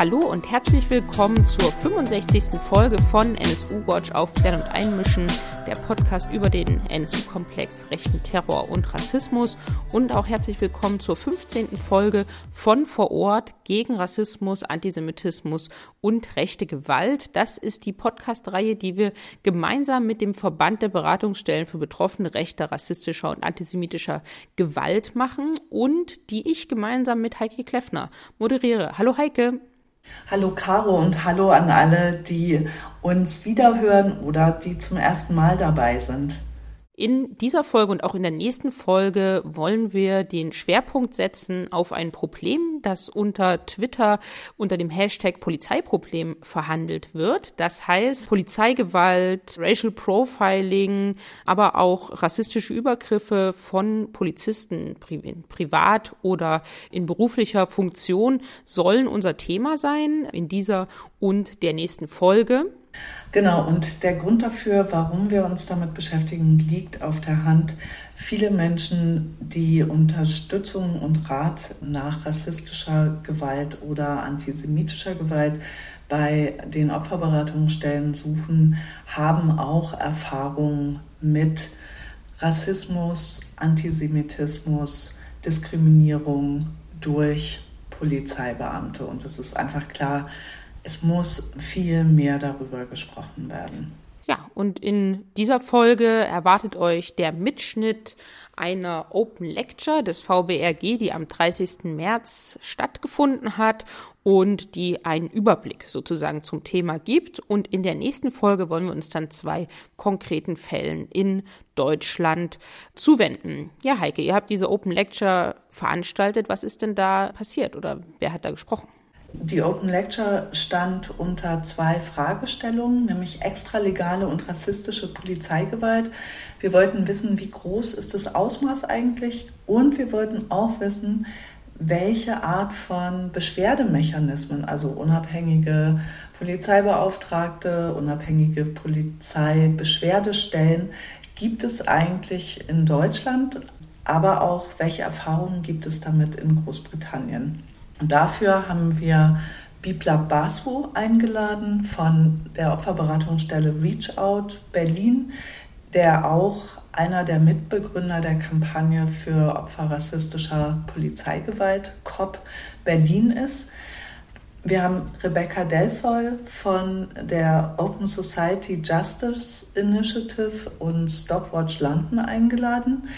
Hallo und herzlich willkommen zur 65. Folge von NSU Watch Aufklären und Einmischen, der Podcast über den NSU-Komplex rechten Terror und Rassismus und auch herzlich willkommen zur 15. Folge von Vor Ort gegen Rassismus, Antisemitismus und rechte Gewalt. Das ist die Podcast-Reihe, die wir gemeinsam mit dem Verband der Beratungsstellen für Betroffene rechter, rassistischer und antisemitischer Gewalt machen und die ich gemeinsam mit Heike Kleffner moderiere. Hallo Heike. Hallo Caro und hallo an alle, die uns wiederhören oder die zum ersten Mal dabei sind. In dieser Folge und auch in der nächsten Folge wollen wir den Schwerpunkt setzen auf ein Problem, das unter Twitter unter dem Hashtag Polizeiproblem verhandelt wird. Das heißt Polizeigewalt, Racial Profiling, aber auch rassistische Übergriffe von Polizisten privat oder in beruflicher Funktion sollen unser Thema sein in dieser und der nächsten Folge. Genau, und der Grund dafür, warum wir uns damit beschäftigen, liegt auf der Hand. Viele Menschen, die Unterstützung und Rat nach rassistischer Gewalt oder antisemitischer Gewalt bei den Opferberatungsstellen suchen, haben auch Erfahrungen mit Rassismus, Antisemitismus, Diskriminierung durch Polizeibeamte. Und es ist einfach klar, es muss viel mehr darüber gesprochen werden. Ja, und in dieser Folge erwartet euch der Mitschnitt einer Open Lecture des VBRG, die am 30. März stattgefunden hat und die einen Überblick sozusagen zum Thema gibt. Und in der nächsten Folge wollen wir uns dann zwei konkreten Fällen in Deutschland zuwenden. Ja, Heike, ihr habt diese Open Lecture veranstaltet. Was ist denn da passiert oder wer hat da gesprochen? Die Open Lecture stand unter zwei Fragestellungen, nämlich extralegale und rassistische Polizeigewalt. Wir wollten wissen, wie groß ist das Ausmaß eigentlich und wir wollten auch wissen, welche Art von Beschwerdemechanismen, also unabhängige Polizeibeauftragte, unabhängige Polizeibeschwerdestellen, gibt es eigentlich in Deutschland, aber auch welche Erfahrungen gibt es damit in Großbritannien. Dafür haben wir Bibla Basu eingeladen von der Opferberatungsstelle Reach Out Berlin, der auch einer der Mitbegründer der Kampagne für Opfer rassistischer Polizeigewalt COP Berlin ist. Wir haben Rebecca Delsol von der Open Society Justice Initiative und Stopwatch London eingeladen.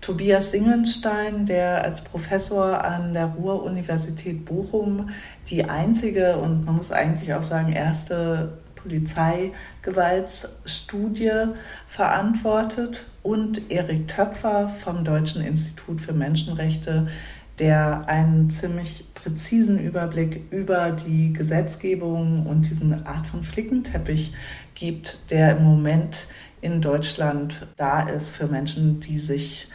Tobias Singenstein, der als Professor an der Ruhr-Universität Bochum die einzige und man muss eigentlich auch sagen erste Polizeigewaltsstudie verantwortet und Erik Töpfer vom Deutschen Institut für Menschenrechte, der einen ziemlich präzisen Überblick über die Gesetzgebung und diesen Art von Flickenteppich gibt, der im Moment in Deutschland da ist für Menschen, die sich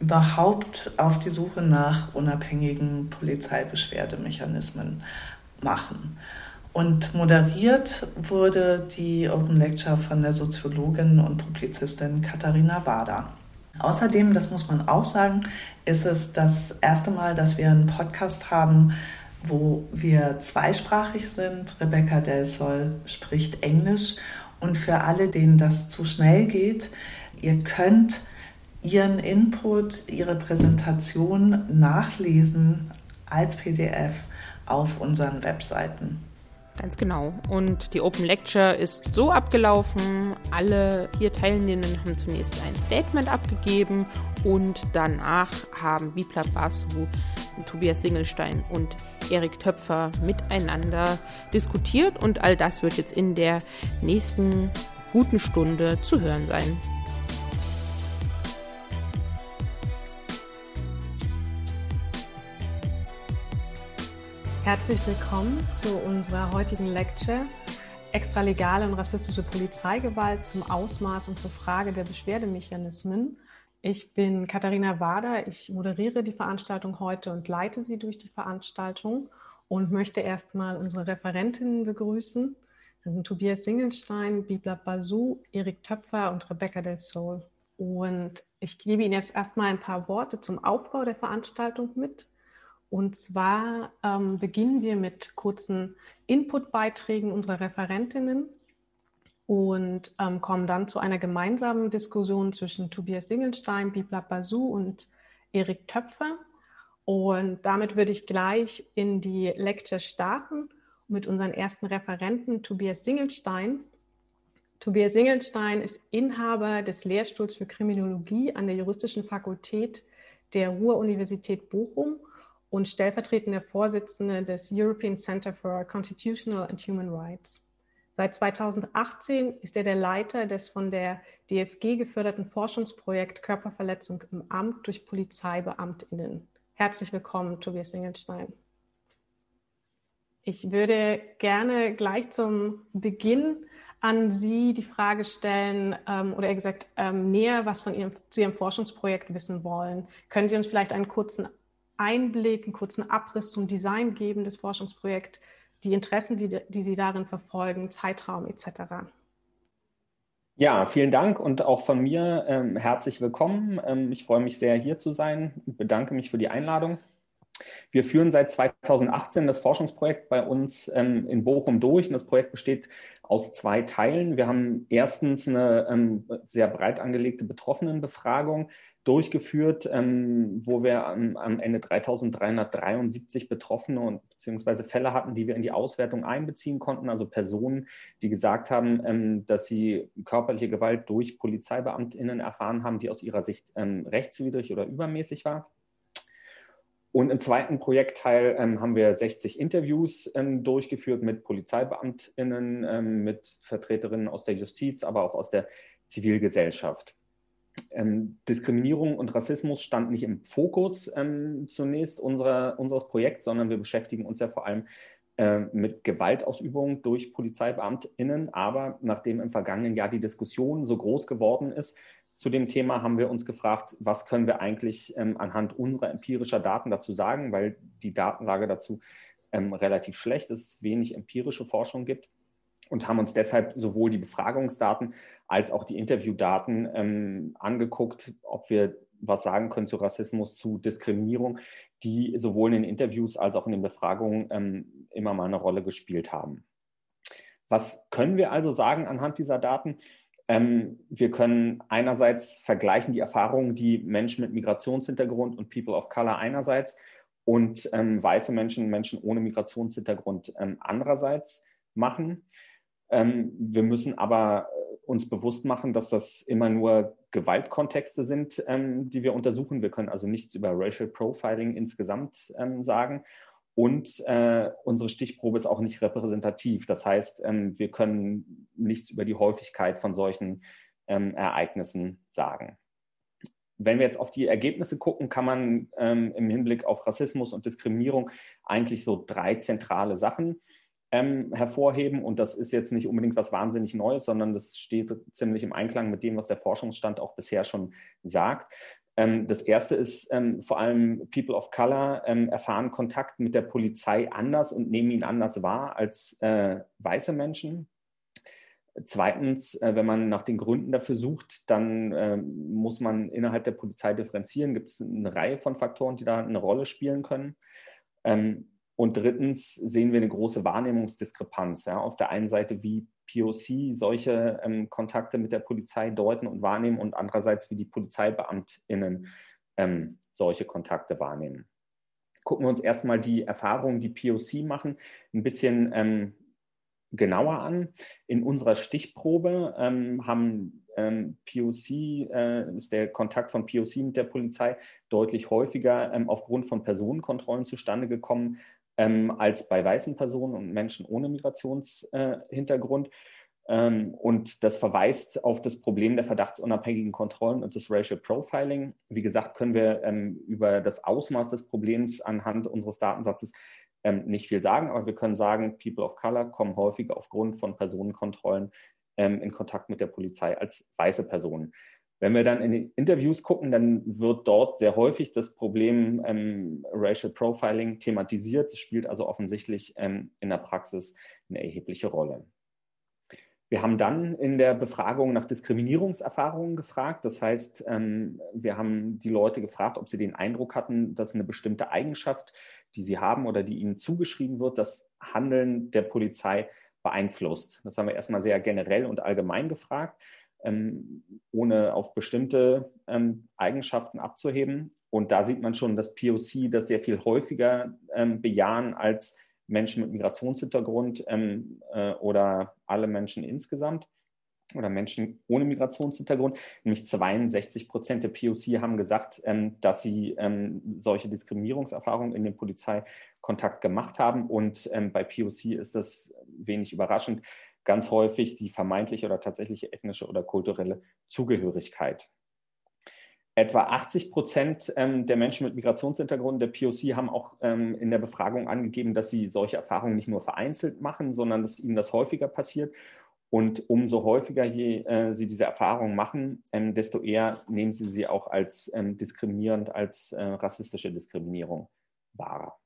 überhaupt auf die Suche nach unabhängigen Polizeibeschwerdemechanismen machen. Und moderiert wurde die Open Lecture von der Soziologin und Publizistin Katharina Wader. Außerdem, das muss man auch sagen, ist es das erste Mal, dass wir einen Podcast haben, wo wir zweisprachig sind. Rebecca Del Sol spricht Englisch und für alle, denen das zu schnell geht, ihr könnt Ihren Input, Ihre Präsentation nachlesen als PDF auf unseren Webseiten. Ganz genau. Und die Open Lecture ist so abgelaufen. Alle vier Teilnehmenden haben zunächst ein Statement abgegeben und danach haben Bipla Basu, Tobias Singelstein und Erik Töpfer miteinander diskutiert und all das wird jetzt in der nächsten guten Stunde zu hören sein. Herzlich willkommen zu unserer heutigen Lecture Extralegale und rassistische Polizeigewalt zum Ausmaß und zur Frage der Beschwerdemechanismen. Ich bin Katharina Wader, ich moderiere die Veranstaltung heute und leite sie durch die Veranstaltung und möchte erstmal unsere Referentinnen begrüßen. Das sind Tobias Singelstein, Bibla Basu, Erik Töpfer und Rebecca Del Sol. Und ich gebe Ihnen jetzt erstmal ein paar Worte zum Aufbau der Veranstaltung mit Und zwar ähm, beginnen wir mit kurzen Inputbeiträgen unserer Referentinnen und ähm, kommen dann zu einer gemeinsamen Diskussion zwischen Tobias Singelstein, Bibla Basu und Erik Töpfer. Und damit würde ich gleich in die Lecture starten mit unseren ersten Referenten, Tobias Singelstein. Tobias Singelstein ist Inhaber des Lehrstuhls für Kriminologie an der Juristischen Fakultät der Ruhr-Universität Bochum und stellvertretender Vorsitzender des European Center for Constitutional and Human Rights. Seit 2018 ist er der Leiter des von der DFG geförderten Forschungsprojekt Körperverletzung im Amt durch PolizeibeamtInnen. Herzlich willkommen, Tobias Singelstein. Ich würde gerne gleich zum Beginn an Sie die Frage stellen ähm, oder eher gesagt ähm, näher was von Ihrem, zu Ihrem Forschungsprojekt wissen wollen. Können Sie uns vielleicht einen kurzen Einblick, einen kurzen Abriss zum Design geben des Forschungsprojekts, die Interessen, die, die Sie darin verfolgen, Zeitraum etc.? Ja, vielen Dank und auch von mir ähm, herzlich willkommen. Ähm, ich freue mich sehr, hier zu sein. Ich bedanke mich für die Einladung. Wir führen seit 2018 das Forschungsprojekt bei uns ähm, in Bochum durch. Und das Projekt besteht aus zwei Teilen. Wir haben erstens eine ähm, sehr breit angelegte Betroffenenbefragung durchgeführt, ähm, wo wir am, am, Ende 3373 Betroffene und beziehungsweise Fälle hatten, die wir in die Auswertung einbeziehen konnten. Also Personen, die gesagt haben, ähm, dass sie körperliche Gewalt durch PolizeibeamtInnen erfahren haben, die aus ihrer Sicht ähm, rechtswidrig oder übermäßig war. Und im zweiten Projektteil ähm, haben wir 60 Interviews ähm, durchgeführt mit PolizeibeamtInnen, ähm, mit Vertreterinnen aus der Justiz, aber auch aus der Zivilgesellschaft. Ähm, Diskriminierung und Rassismus stand nicht im Fokus ähm, zunächst unserer, unseres Projekts, sondern wir beschäftigen uns ja vor allem äh, mit Gewaltausübung durch PolizeibeamtInnen. Aber nachdem im vergangenen Jahr die Diskussion so groß geworden ist, zu dem Thema haben wir uns gefragt, was können wir eigentlich ähm, anhand unserer empirischer Daten dazu sagen, weil die Datenlage dazu ähm, relativ schlecht ist, wenig empirische Forschung gibt und haben uns deshalb sowohl die Befragungsdaten als auch die Interviewdaten ähm, angeguckt, ob wir was sagen können zu Rassismus, zu Diskriminierung, die sowohl in den Interviews als auch in den Befragungen ähm, immer mal eine Rolle gespielt haben. Was können wir also sagen anhand dieser Daten? Ähm, wir können einerseits vergleichen die Erfahrungen, die Menschen mit Migrationshintergrund und People of Color einerseits und ähm, weiße Menschen, Menschen ohne Migrationshintergrund ähm, andererseits machen. Ähm, wir müssen aber äh, uns bewusst machen, dass das immer nur Gewaltkontexte sind, ähm, die wir untersuchen. Wir können also nichts über Racial Profiling insgesamt ähm, sagen. Und äh, unsere Stichprobe ist auch nicht repräsentativ. Das heißt, ähm, wir können nichts über die Häufigkeit von solchen ähm, Ereignissen sagen. Wenn wir jetzt auf die Ergebnisse gucken, kann man ähm, im Hinblick auf Rassismus und Diskriminierung eigentlich so drei zentrale Sachen ähm, hervorheben. Und das ist jetzt nicht unbedingt was wahnsinnig Neues, sondern das steht ziemlich im Einklang mit dem, was der Forschungsstand auch bisher schon sagt. Ähm, das erste ist ähm, vor allem People of Color ähm, erfahren Kontakt mit der Polizei anders und nehmen ihn anders wahr als äh, weiße Menschen. Zweitens, äh, wenn man nach den Gründen dafür sucht, dann äh, muss man innerhalb der Polizei differenzieren. Gibt es eine Reihe von Faktoren, die da eine Rolle spielen können. Ähm, und drittens sehen wir eine große Wahrnehmungsdiskrepanz. Ja. Auf der einen Seite, wie POC solche ähm, Kontakte mit der Polizei deuten und wahrnehmen und andererseits wie die PolizeibeamtInnen ähm, solche Kontakte wahrnehmen. Gucken wir uns erstmal die Erfahrungen, die POC machen, ein bisschen ähm, genauer an. In unserer Stichprobe ähm, haben ähm, POC, äh, ist der Kontakt von POC mit der Polizei deutlich häufiger ähm, aufgrund von Personenkontrollen zustande gekommen ähm, als bei weißen Personen und Menschen ohne Migrationshintergrund. Äh, ähm, und das verweist auf das Problem der verdachtsunabhängigen Kontrollen und des Racial Profiling. Wie gesagt, können wir ähm, über das Ausmaß des Problems anhand unseres Datensatzes ähm, nicht viel sagen, aber wir können sagen, People of Color kommen häufiger aufgrund von Personenkontrollen ähm, in Kontakt mit der Polizei als weiße Personen. Wenn wir dann in die Interviews gucken, dann wird dort sehr häufig das Problem ähm, Racial Profiling thematisiert. Das spielt also offensichtlich ähm, in der Praxis eine erhebliche Rolle. Wir haben dann in der Befragung nach Diskriminierungserfahrungen gefragt. Das heißt, ähm, wir haben die Leute gefragt, ob sie den Eindruck hatten, dass eine bestimmte Eigenschaft, die sie haben oder die ihnen zugeschrieben wird, das Handeln der Polizei beeinflusst. Das haben wir erstmal sehr generell und allgemein gefragt, ähm, ohne auf bestimmte ähm, Eigenschaften abzuheben. Und da sieht man schon, dass POC das sehr viel häufiger bejahen als Menschen mit Migrationshintergrund ähm, äh, oder alle Menschen insgesamt oder Menschen ohne Migrationshintergrund. Nämlich 62 Prozent der POC haben gesagt, ähm, dass sie ähm, solche Diskriminierungserfahrungen in dem Polizeikontakt gemacht haben. Und ähm, bei POC ist das wenig überraschend ganz häufig die vermeintliche oder tatsächliche ethnische oder kulturelle Zugehörigkeit. Etwa 80 Prozent ähm, der Menschen mit Migrationshintergrund der POC haben auch ähm, in der Befragung angegeben, dass sie solche Erfahrungen nicht nur vereinzelt machen, sondern dass ihnen das häufiger passiert. Und umso häufiger je, äh, sie diese Erfahrungen machen, ähm, desto eher nehmen sie sie auch als ähm, diskriminierend, als äh, rassistische Diskriminierung wahr.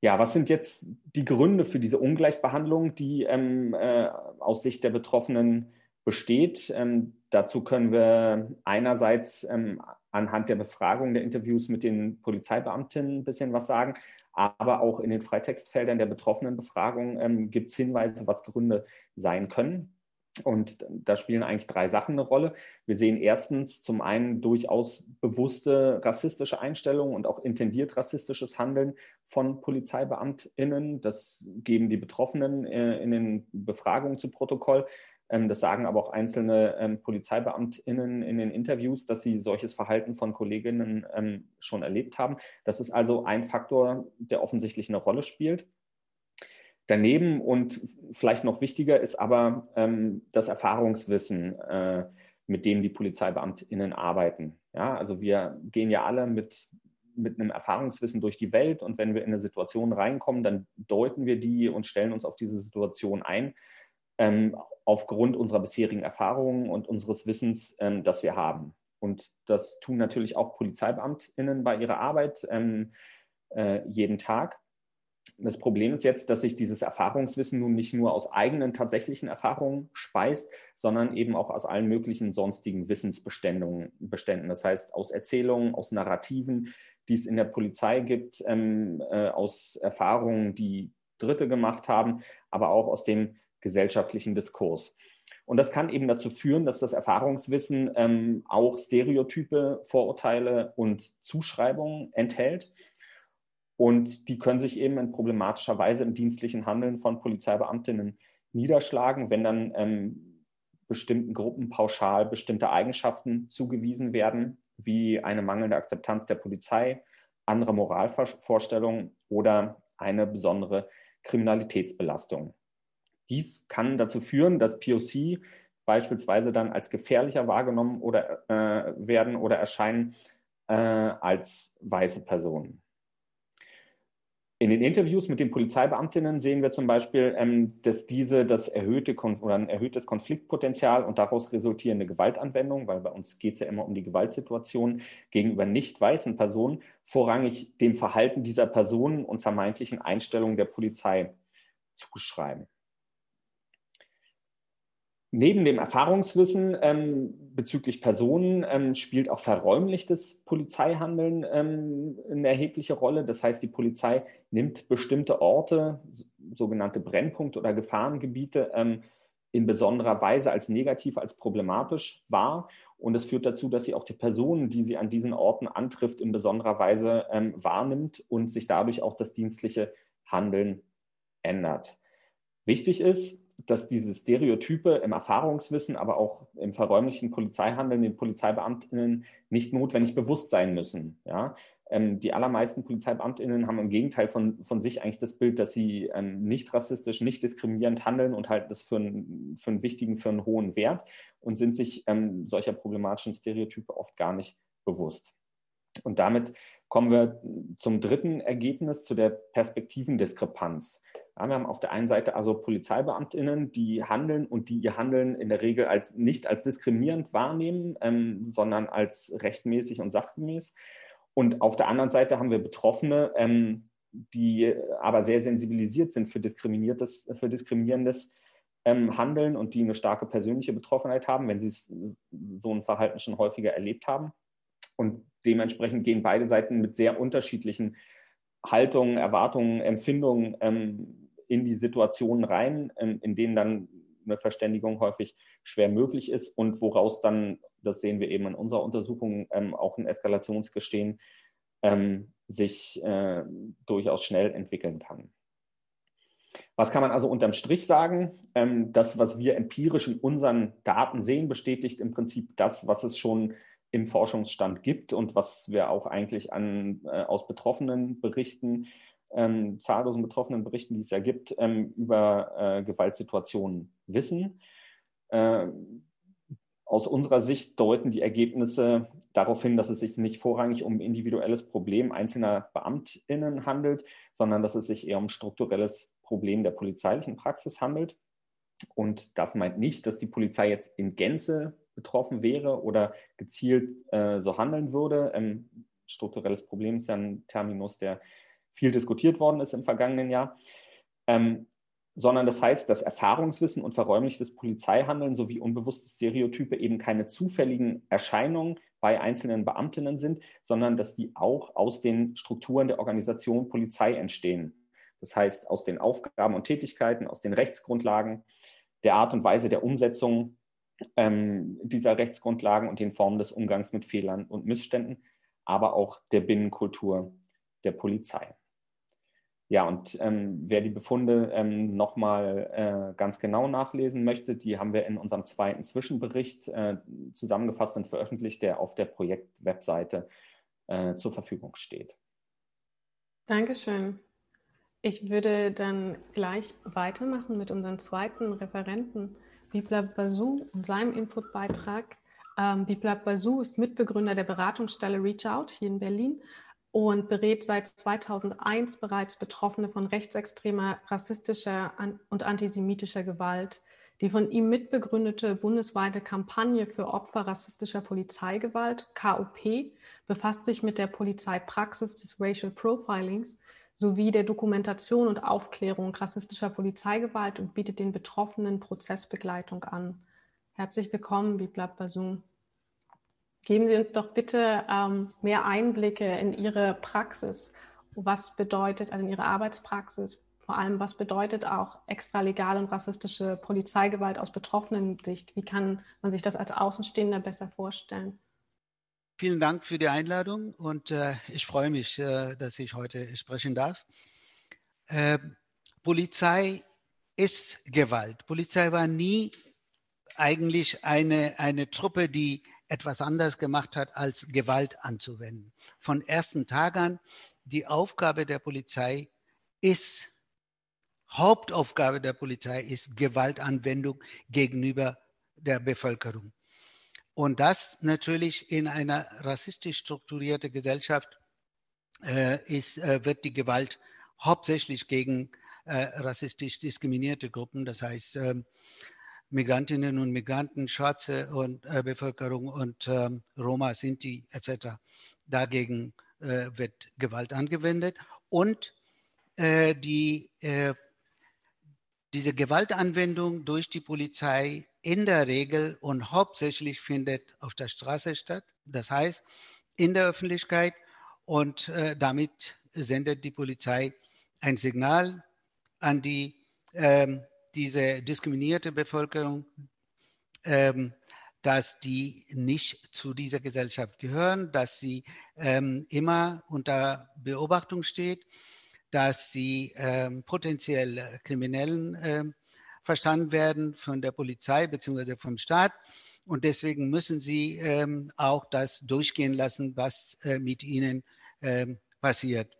Ja, was sind jetzt die Gründe für diese Ungleichbehandlung, die ähm, äh, aus Sicht der Betroffenen besteht. Ähm, dazu können wir einerseits ähm, anhand der Befragung der Interviews mit den Polizeibeamtinnen ein bisschen was sagen, aber auch in den Freitextfeldern der betroffenen Befragung ähm, gibt es Hinweise, was Gründe sein können. Und da spielen eigentlich drei Sachen eine Rolle. Wir sehen erstens zum einen durchaus bewusste rassistische Einstellungen und auch intendiert rassistisches Handeln von PolizeibeamtInnen. Das geben die Betroffenen äh, in den Befragungen zu Protokoll. Ähm, das sagen aber auch einzelne ähm, PolizeibeamtInnen in den Interviews, dass sie solches Verhalten von Kolleginnen ähm, schon erlebt haben. Das ist also ein Faktor, der offensichtlich eine Rolle spielt. Daneben und vielleicht noch wichtiger ist aber ähm, das Erfahrungswissen, äh, mit dem die PolizeibeamtInnen arbeiten. Ja, also wir gehen ja alle mit, mit einem Erfahrungswissen durch die Welt und wenn wir in eine Situation reinkommen, dann deuten wir die und stellen uns auf diese Situation ein ähm, aufgrund unserer bisherigen Erfahrungen und unseres Wissens, ähm, das wir haben. Und das tun natürlich auch PolizeibeamtInnen bei ihrer Arbeit ähm, äh, jeden Tag. Das Problem ist jetzt, dass sich dieses Erfahrungswissen nun nicht nur aus eigenen tatsächlichen Erfahrungen speist, sondern eben auch aus allen möglichen sonstigen Wissensbeständen. Das heißt, aus Erzählungen, aus Narrativen, die es in der Polizei gibt, ähm, äh, aus Erfahrungen, die Dritte gemacht haben, aber auch aus dem gesellschaftlichen Diskurs. Und das kann eben dazu führen, dass das Erfahrungswissen ähm, auch Stereotype, Vorurteile und Zuschreibungen enthält. Und die können sich eben in problematischer Weise im dienstlichen Handeln von Polizeibeamtinnen niederschlagen, wenn dann ähm, bestimmten Gruppen pauschal bestimmte Eigenschaften zugewiesen werden, wie eine mangelnde Akzeptanz der Polizei, andere Moralvorstellungen oder eine besondere Kriminalitätsbelastung. Dies kann dazu führen, dass POC beispielsweise dann als gefährlicher wahrgenommen oder äh, werden oder erscheinen äh, als weiße Personen. In den Interviews mit den Polizeibeamtinnen sehen wir zum Beispiel, ähm, dass diese das erhöhte Kon oder ein erhöhtes Konfliktpotenzial und daraus resultierende Gewaltanwendung, weil bei uns geht es ja immer um die Gewaltsituation gegenüber nicht weißen Personen, vorrangig dem Verhalten dieser Personen und vermeintlichen Einstellungen der Polizei zuschreiben. Neben dem Erfahrungswissen ähm, bezüglich Personen ähm, spielt auch verräumlichtes Polizeihandeln ähm, eine erhebliche Rolle. Das heißt, die Polizei nimmt bestimmte Orte, sogenannte Brennpunkte oder Gefahrengebiete, ähm, in besonderer Weise als negativ, als problematisch wahr. Und es führt dazu, dass sie auch die Personen, die sie an diesen Orten antrifft, in besonderer Weise ähm, wahrnimmt und sich dadurch auch das dienstliche Handeln ändert. Wichtig ist, dass diese Stereotype im Erfahrungswissen, aber auch im verräumlichen Polizeihandeln den Polizeibeamtinnen nicht notwendig bewusst sein müssen. Ja? Ähm, die allermeisten Polizeibeamtinnen haben im Gegenteil von, von sich eigentlich das Bild, dass sie ähm, nicht rassistisch, nicht diskriminierend handeln und halten das für, ein, für einen wichtigen, für einen hohen Wert und sind sich ähm, solcher problematischen Stereotype oft gar nicht bewusst. Und damit kommen wir zum dritten Ergebnis, zu der Perspektivendiskrepanz. Ja, wir haben auf der einen Seite also Polizeibeamtinnen, die handeln und die ihr Handeln in der Regel als, nicht als diskriminierend wahrnehmen, ähm, sondern als rechtmäßig und sachgemäß. Und auf der anderen Seite haben wir Betroffene, ähm, die aber sehr sensibilisiert sind für, diskriminiertes, für diskriminierendes ähm, handeln und die eine starke persönliche Betroffenheit haben, wenn sie so ein Verhalten schon häufiger erlebt haben. Und dementsprechend gehen beide Seiten mit sehr unterschiedlichen Haltungen, Erwartungen, Empfindungen ähm, in die Situationen rein, ähm, in denen dann eine Verständigung häufig schwer möglich ist und woraus dann, das sehen wir eben in unserer Untersuchung, ähm, auch ein Eskalationsgestehen ähm, sich äh, durchaus schnell entwickeln kann. Was kann man also unterm Strich sagen? Ähm, das, was wir empirisch in unseren Daten sehen, bestätigt im Prinzip das, was es schon im Forschungsstand gibt und was wir auch eigentlich an, äh, aus betroffenen Berichten, ähm, zahllosen betroffenen Berichten, die es ja gibt, ähm, über äh, Gewaltsituationen wissen. Äh, aus unserer Sicht deuten die Ergebnisse darauf hin, dass es sich nicht vorrangig um individuelles Problem einzelner Beamtinnen handelt, sondern dass es sich eher um strukturelles Problem der polizeilichen Praxis handelt. Und das meint nicht, dass die Polizei jetzt in Gänze betroffen wäre oder gezielt äh, so handeln würde. Ähm, strukturelles Problem ist ja ein Terminus, der viel diskutiert worden ist im vergangenen Jahr. Ähm, sondern das heißt, dass Erfahrungswissen und verräumlichtes Polizeihandeln sowie unbewusste Stereotype eben keine zufälligen Erscheinungen bei einzelnen Beamtinnen sind, sondern dass die auch aus den Strukturen der Organisation Polizei entstehen. Das heißt, aus den Aufgaben und Tätigkeiten, aus den Rechtsgrundlagen, der Art und Weise der Umsetzung ähm, dieser Rechtsgrundlagen und den Formen des Umgangs mit Fehlern und Missständen, aber auch der Binnenkultur der Polizei. Ja, und ähm, wer die Befunde ähm, nochmal äh, ganz genau nachlesen möchte, die haben wir in unserem zweiten Zwischenbericht äh, zusammengefasst und veröffentlicht, der auf der Projektwebseite äh, zur Verfügung steht. Dankeschön. Ich würde dann gleich weitermachen mit unserem zweiten Referenten, Biplab Basu, und seinem Inputbeitrag. Ähm, Biplab Basu ist Mitbegründer der Beratungsstelle Reach Out hier in Berlin und berät seit 2001 bereits Betroffene von rechtsextremer, rassistischer und antisemitischer Gewalt. Die von ihm mitbegründete bundesweite Kampagne für Opfer rassistischer Polizeigewalt, KOP, befasst sich mit der Polizeipraxis des Racial Profilings sowie der Dokumentation und Aufklärung rassistischer Polizeigewalt und bietet den Betroffenen Prozessbegleitung an. Herzlich willkommen, Biblab Basum. Geben Sie uns doch bitte ähm, mehr Einblicke in Ihre Praxis. Was bedeutet, also in Ihre Arbeitspraxis, vor allem was bedeutet auch extralegale und rassistische Polizeigewalt aus betroffenen Sicht? Wie kann man sich das als Außenstehender besser vorstellen? Vielen Dank für die Einladung und äh, ich freue mich, äh, dass ich heute sprechen darf. Äh, Polizei ist Gewalt. Polizei war nie eigentlich eine, eine Truppe, die etwas anders gemacht hat, als Gewalt anzuwenden. Von ersten Tag an, die Aufgabe der Polizei ist, Hauptaufgabe der Polizei ist Gewaltanwendung gegenüber der Bevölkerung. Und das natürlich in einer rassistisch strukturierten Gesellschaft äh, ist, äh, wird die Gewalt hauptsächlich gegen äh, rassistisch diskriminierte Gruppen, das heißt ähm, Migrantinnen und Migranten, schwarze und, äh, Bevölkerung und ähm, Roma, Sinti etc. Dagegen äh, wird Gewalt angewendet und äh, die, diese Gewaltanwendung durch die Polizei in der Regel und hauptsächlich findet auf der Straße statt, das heißt in der Öffentlichkeit und äh, damit sendet die Polizei ein Signal an die ähm, diese diskriminierte Bevölkerung, ähm, dass die nicht zu dieser Gesellschaft gehören, dass sie ähm, immer unter Beobachtung steht, dass sie ähm, potenziell Kriminellen ähm, verstanden werden von der Polizei bzw. vom Staat. Und deswegen müssen sie ähm, auch das durchgehen lassen, was äh, mit ihnen ähm, passiert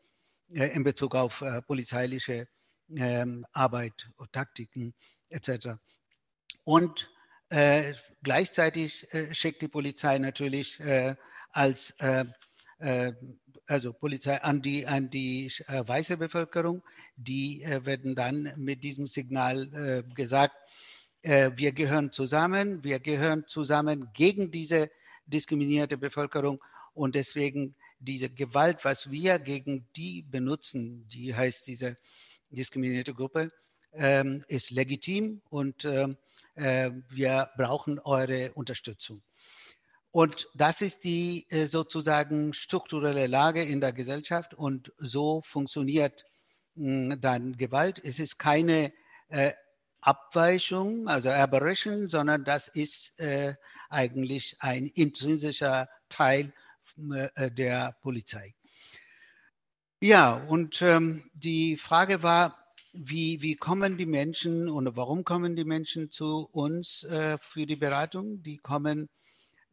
äh, in Bezug auf äh, polizeiliche ähm, Arbeit, Taktiken etc. Und äh, gleichzeitig äh, schickt die Polizei natürlich äh, als also Polizei an die an die äh, weiße Bevölkerung, die werden dann mit diesem Signal gesagt, wir gehören zusammen, wir gehören zusammen gegen diese diskriminierte Bevölkerung und deswegen diese Gewalt, was wir gegen die benutzen, die heißt diese diskriminierte Gruppe, ähm, ist legitim und ähm, äh, wir brauchen eure Unterstützung. Und das ist die äh, sozusagen strukturelle Lage in der Gesellschaft und so funktioniert mh, dann Gewalt. Es ist keine äh, Abweichung, also Aberration, sondern das ist äh, eigentlich ein intrinsischer Teil äh, der Polizei. Ja, und ähm, die Frage war, wie, wie kommen die Menschen und warum kommen die Menschen zu uns für die Beratung? Die kommen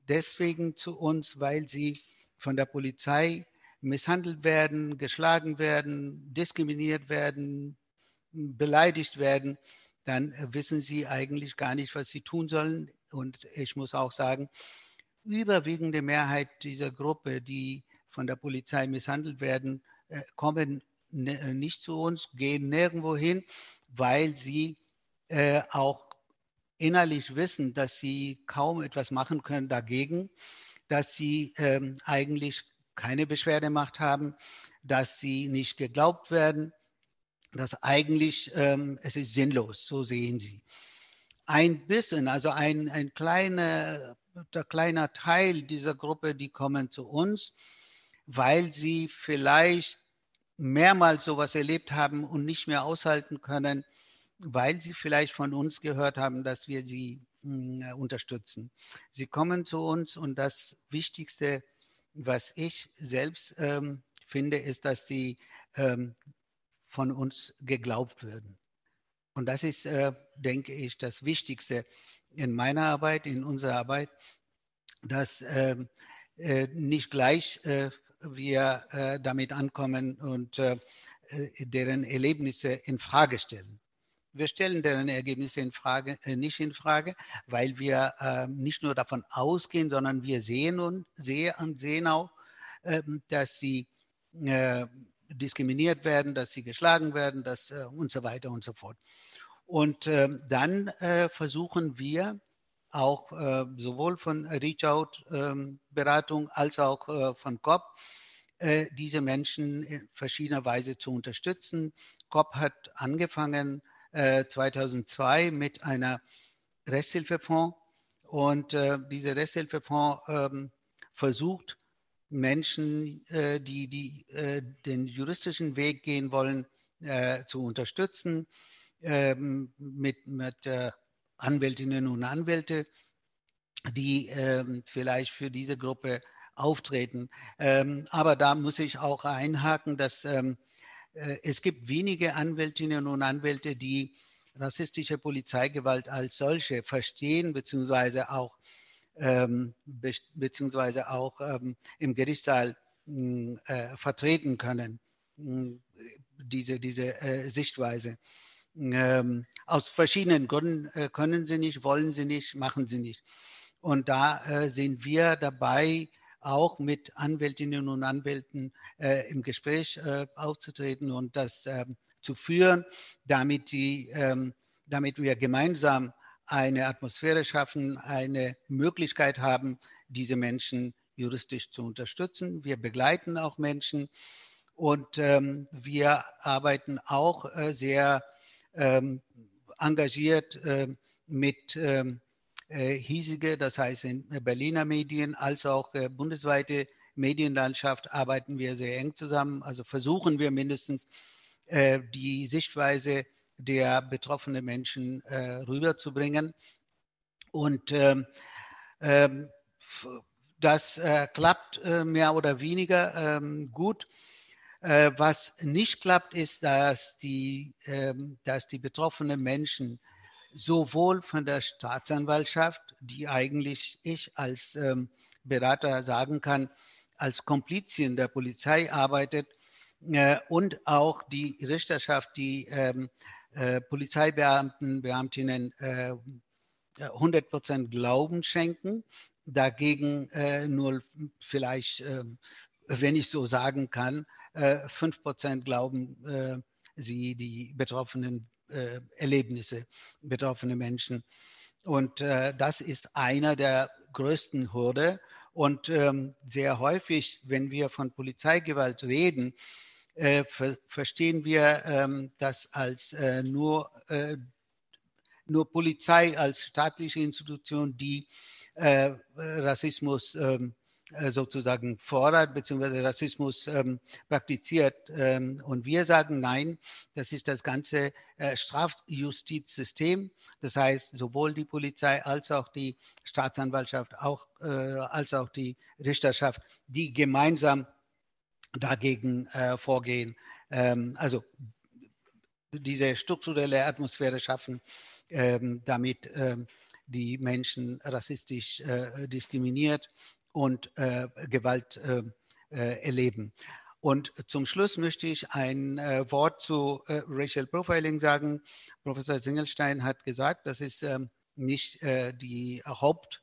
deswegen zu uns, weil sie von der Polizei misshandelt werden, geschlagen werden, diskriminiert werden, beleidigt werden. Dann wissen sie eigentlich gar nicht, was sie tun sollen. Und ich muss auch sagen, überwiegende Mehrheit dieser Gruppe, die von der Polizei misshandelt werden, äh, kommen nicht zu uns, gehen nirgendwo hin, weil sie äh, auch innerlich wissen, dass sie kaum etwas machen können dagegen, dass sie ähm, eigentlich keine Beschwerdemacht haben, dass sie nicht geglaubt werden, dass eigentlich ähm, es ist sinnlos, so sehen sie. Ein bisschen, also ein, ein kleiner, kleiner Teil dieser Gruppe, die kommen zu uns, weil sie vielleicht mehrmals sowas erlebt haben und nicht mehr aushalten können, weil sie vielleicht von uns gehört haben, dass wir sie mh, hm, unterstützen. Sie kommen zu uns und das Wichtigste, was ich selbst ähm, finde, ist, dass sie ähm, von uns geglaubt werden. Und das ist, äh, denke ich, das Wichtigste in meiner Arbeit, in unserer Arbeit, dass äh, äh, nicht gleich äh, wir äh, damit ankommen und äh, äh, deren Erlebnisse in Frage stellen. Wir stellen deren Ergebnisse in Frage, äh, nicht in Frage, weil wir äh, nicht nur davon ausgehen, sondern wir sehen und sehen, sehen auch, ähm, dass sie äh, diskriminiert werden, dass sie geschlagen werden, dass, und so weiter und so fort. Und ähm, dann versuchen wir auch äh, sowohl von Reach-out-Beratung ähm, als auch äh, von COP, äh, diese Menschen in verschiedener Weise zu unterstützen. COP hat angefangen 2002 mit einer Resthilfefonds und dieser Resthilfefonds ähm, versucht, Menschen, die, die den juristischen Weg gehen wollen, zu unterstützen ähm, mit, mit Anwältinnen und Anwälte, die ähm, vielleicht für diese Gruppe auftreten. Ähm, aber da muss ich auch einhaken, dass äh, es gibt wenige Anwältinnen und Anwälte, die rassistische Polizeigewalt als solche verstehen, beziehungsweise auch, ähm, be beziehungsweise auch ähm, im Gerichtssaal mh, äh, vertreten können, mh, diese, diese äh, Sichtweise. Ähm, aus verschiedenen Gründen äh, können sie nicht, wollen sie nicht, machen sie nicht. Und da äh, sind wir dabei, auch mit Anwältinnen und Anwälten äh, im Gespräch äh, aufzutreten und das ähm, zu führen, damit, die, ähm, damit wir gemeinsam eine Atmosphäre schaffen, eine Möglichkeit haben, diese Menschen juristisch zu unterstützen. Wir begleiten auch Menschen und ähm, wir arbeiten auch äh, sehr ähm, engagiert äh, mit ähm, äh, hiesige, das heißt in Berliner Medien als auch äh, bundesweite Medienlandschaft arbeiten wir sehr eng zusammen. Also versuchen wir mindestens äh, die Sichtweise der betroffenen Menschen äh, rüberzubringen. Und ähm, ähm, das äh, klappt äh, mehr oder weniger ähm, gut. Äh, was nicht klappt, ist, dass die, ähm, dass die betroffenen Menschen sowohl von der Staatsanwaltschaft, die eigentlich ich als ähm, Berater sagen kann, als Komplizien der Polizei arbeitet äh, und auch die Richterschaft, die ähm, äh, Polizeibeamten, Beamtinnen äh, 100% Glauben schenken, dagegen äh, nur vielleicht, ähm, wenn ich so sagen kann, äh, 5% glauben äh, sie die Betroffenen äh, Erlebnisse betroffene Menschen. Und äh, das ist einer der größten Hürde. Und ähm, sehr häufig, wenn wir von Polizeigewalt reden, äh, ver verstehen wir ähm, das als äh, nur, äh, nur Polizei als staatliche Institution, die äh, Rassismus ähm, äh, sozusagen fordert bzw. Rassismus ähm, praktiziert. Ähm, und wir sagen nein, das ist das ganze äh, Strafjustizsystem. Das heißt, sowohl die Polizei als auch die Staatsanwaltschaft, auch, äh, als auch die Richterschaft, die gemeinsam dagegen äh, vorgehen. Ähm, also diese strukturelle Atmosphäre schaffen, ähm, damit ähm, die Menschen rassistisch äh, diskriminiert und äh, Gewalt äh, äh, erleben. Und zum Schluss möchte ich ein äh, Wort zu äh, Racial Profiling sagen. Professor Singelstein hat gesagt, das ist ähm, nicht äh, die Hauptfeld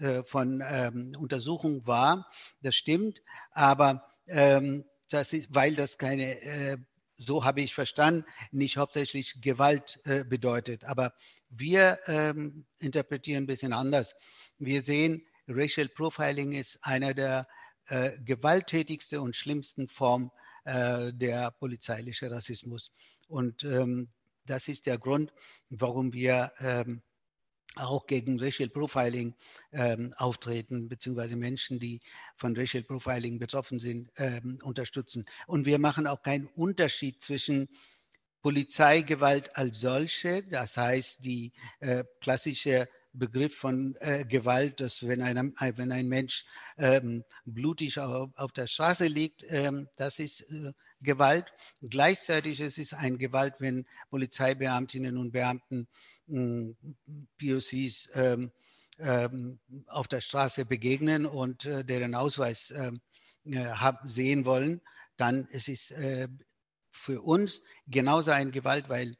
ähm, von ähm, Untersuchung war. Das stimmt, aber ähm, das ist, weil das keine so habe ich verstanden, nicht hauptsächlich Gewalt äh, bedeutet. Aber wir ähm, interpretieren ein bisschen anders. Wir sehen, Racial Profiling ist einer der äh, gewalttätigsten und schlimmsten Formen äh, der polizeiliche Rassismus. Und ähm, das ist der Grund, warum wir ähm, auch gegen Racial Profiling ähm, auftreten, beziehungsweise Menschen, die von Racial Profiling betroffen sind, ähm, unterstützen. Und wir machen auch keinen Unterschied zwischen Polizeigewalt als solche, das heißt die äh, klassische Begriff von äh, Gewalt, dass wenn ein, wenn ein Mensch ähm, blutig auf, auf, der Straße liegt, ähm, das ist äh, Gewalt. Gleichzeitig ist es ein Gewalt, wenn Polizeibeamtinnen und Beamten äh, POCs ähm, ähm, auf der Straße begegnen und äh, deren Ausweis ähm, äh, hab, sehen wollen, dann ist es äh, für uns genauso ein Gewalt, weil